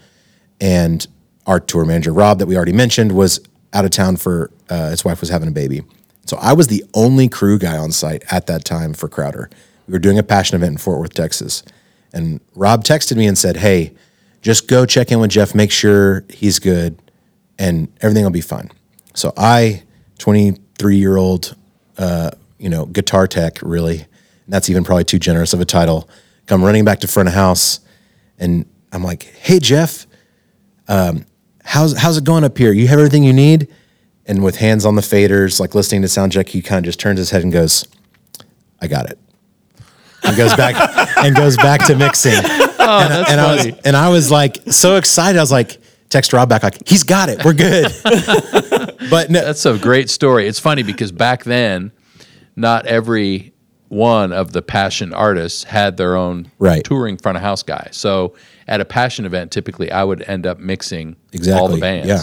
and our tour manager Rob that we already mentioned was out of town for uh, his wife was having a baby, so I was the only crew guy on site at that time for Crowder. We were doing a passion event in Fort Worth, Texas, and Rob texted me and said, "Hey, just go check in with Jeff, make sure he's good, and everything will be fine." So I, 23 year old, uh, you know, guitar tech, really, and that's even probably too generous of a title. Come running back to front of house, and I'm like, "Hey Jeff, um, how's how's it going up here? You have everything you need?" And with hands on the faders, like listening to sound check, he kind of just turns his head and goes, "I got it." And goes back and goes back to mixing. Oh, that's and I was and I was like so excited. I was like, text Rob back like, "He's got it. We're good." but no, That's a great story. It's funny because back then, not every one of the passion artists had their own Right. touring front of house guy. So at a passion event, typically I would end up mixing all the bands. yeah.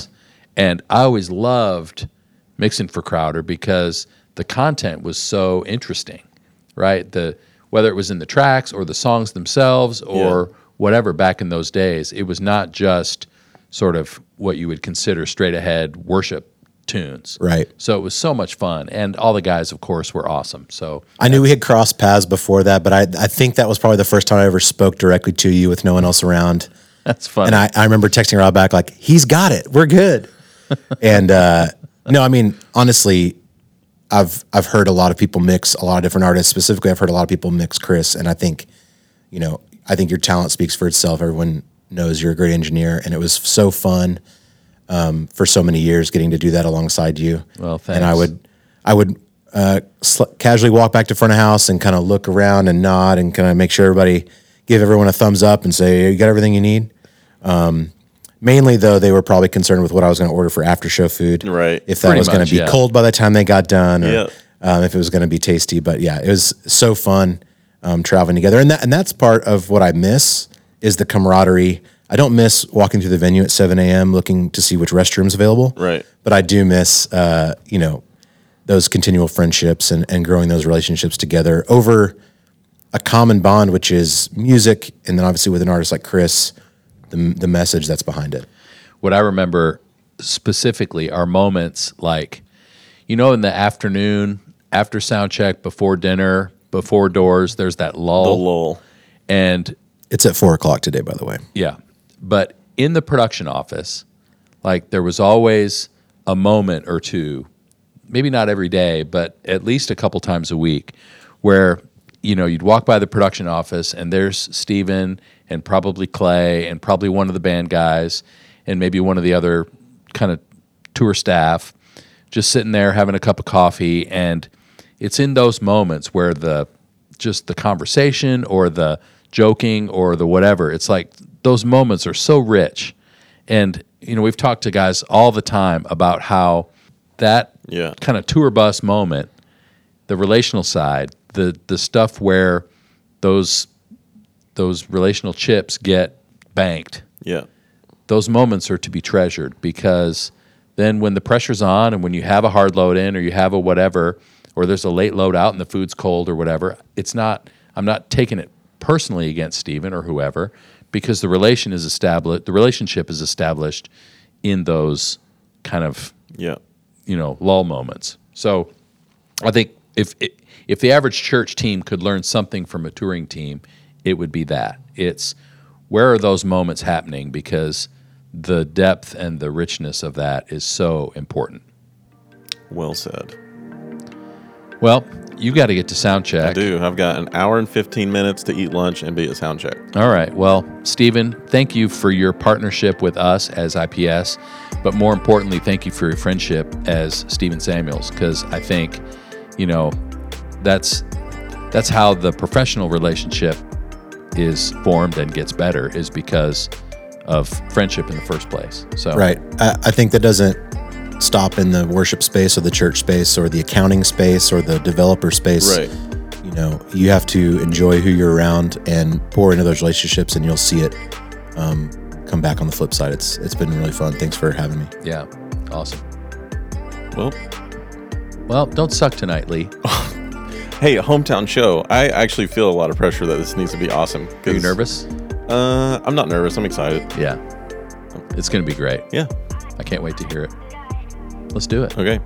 And I always loved mixing for Crowder because the content was so interesting, right? The whether it was in the tracks or the songs themselves or whatever back in those days, it was not just sort of what you would consider straight ahead worship tunes. Right. So it was so much fun. And all the guys, of course, were awesome. So I knew we had crossed paths before that, but I I think that was probably the first time I ever spoke directly to you with no one else around. that's fun. And I, I remember texting Rob back like, "He's got it. We're good." and uh, no, I mean honestly, I've I've heard a lot of people mix a lot of different artists. Specifically, I've heard a lot of people mix Chris, and I think, you know, I think your talent speaks for itself. Everyone knows you're a great engineer, and it was so fun um, for so many years getting to do that alongside you. Well, And I would I would uh, sl- casually walk back to front of house and kind of look around and nod and kind of make sure everybody give everyone a thumbs up and say you got everything you need. Um, mainly though, they were probably concerned with what I was going to order for after show food, Right. If that Pretty was going much, to be yeah. cold by the time they got done, or Yeah. um, if it was going to be tasty. But yeah, it was so fun um, traveling together, and that and that's part of what I miss is the camaraderie. I don't miss walking through the venue at 7 a.m. looking to see which restrooms available, Right. But I do miss, uh, you know, those continual friendships and, and growing those relationships together over a common bond, which is music, and then obviously with an artist like Chris, the the message that's behind it. what I remember specifically are moments like, you know, in the afternoon, after sound check, before dinner, before doors, there's that The lull. lull. And It's at four o'clock today, by the way. yeah, but in the production office, like there was always a moment or two, maybe not every day, but at least a couple times a week, where you know you'd walk by the production office and there's Steven and probably Clay and probably one of the band guys and maybe one of the other kind of tour staff just sitting there having a cup of coffee and it's in those moments where the just the conversation or the joking or the whatever it's like those moments are so rich and you know we've talked to guys all the time about how that Yeah. kind of tour bus moment the relational side the the stuff where those those relational chips get banked Yeah. those moments are to be treasured because then when the pressure's on and when you have a hard load in or you have a whatever or there's a late load out and the food's cold or whatever it's not i'm not taking it personally against Steven or whoever because the relation is established the relationship is established in those kind of Yeah. you know lull moments so i think if if the average church team could learn something from a touring team it would be that it's where are those moments happening because the depth and the richness of that is so important Well said. well you got to get to sound check. I do. I've got an hour and 15 minutes to eat lunch and be at sound check. all right well Steven thank you for your partnership with us as ips but more importantly thank you for your friendship as Steven Samuels because i think you know that's that's how the professional relationship is formed and gets better is because of friendship in the first place so Right. I, I think that doesn't stop in the worship space or the church space or the accounting space or the developer space. Right. You know, you have to enjoy who you're around and pour into those relationships, and you'll see it um, come back on the flip side. It's it's been really fun. Thanks for having me. yeah awesome Well, well don't suck tonight lee hey, hometown show. I actually feel a lot of pressure that this needs to be awesome. are you nervous Uh, I'm not nervous. I'm excited. yeah it's gonna be great Yeah. i can't wait to hear it let's do it Okay.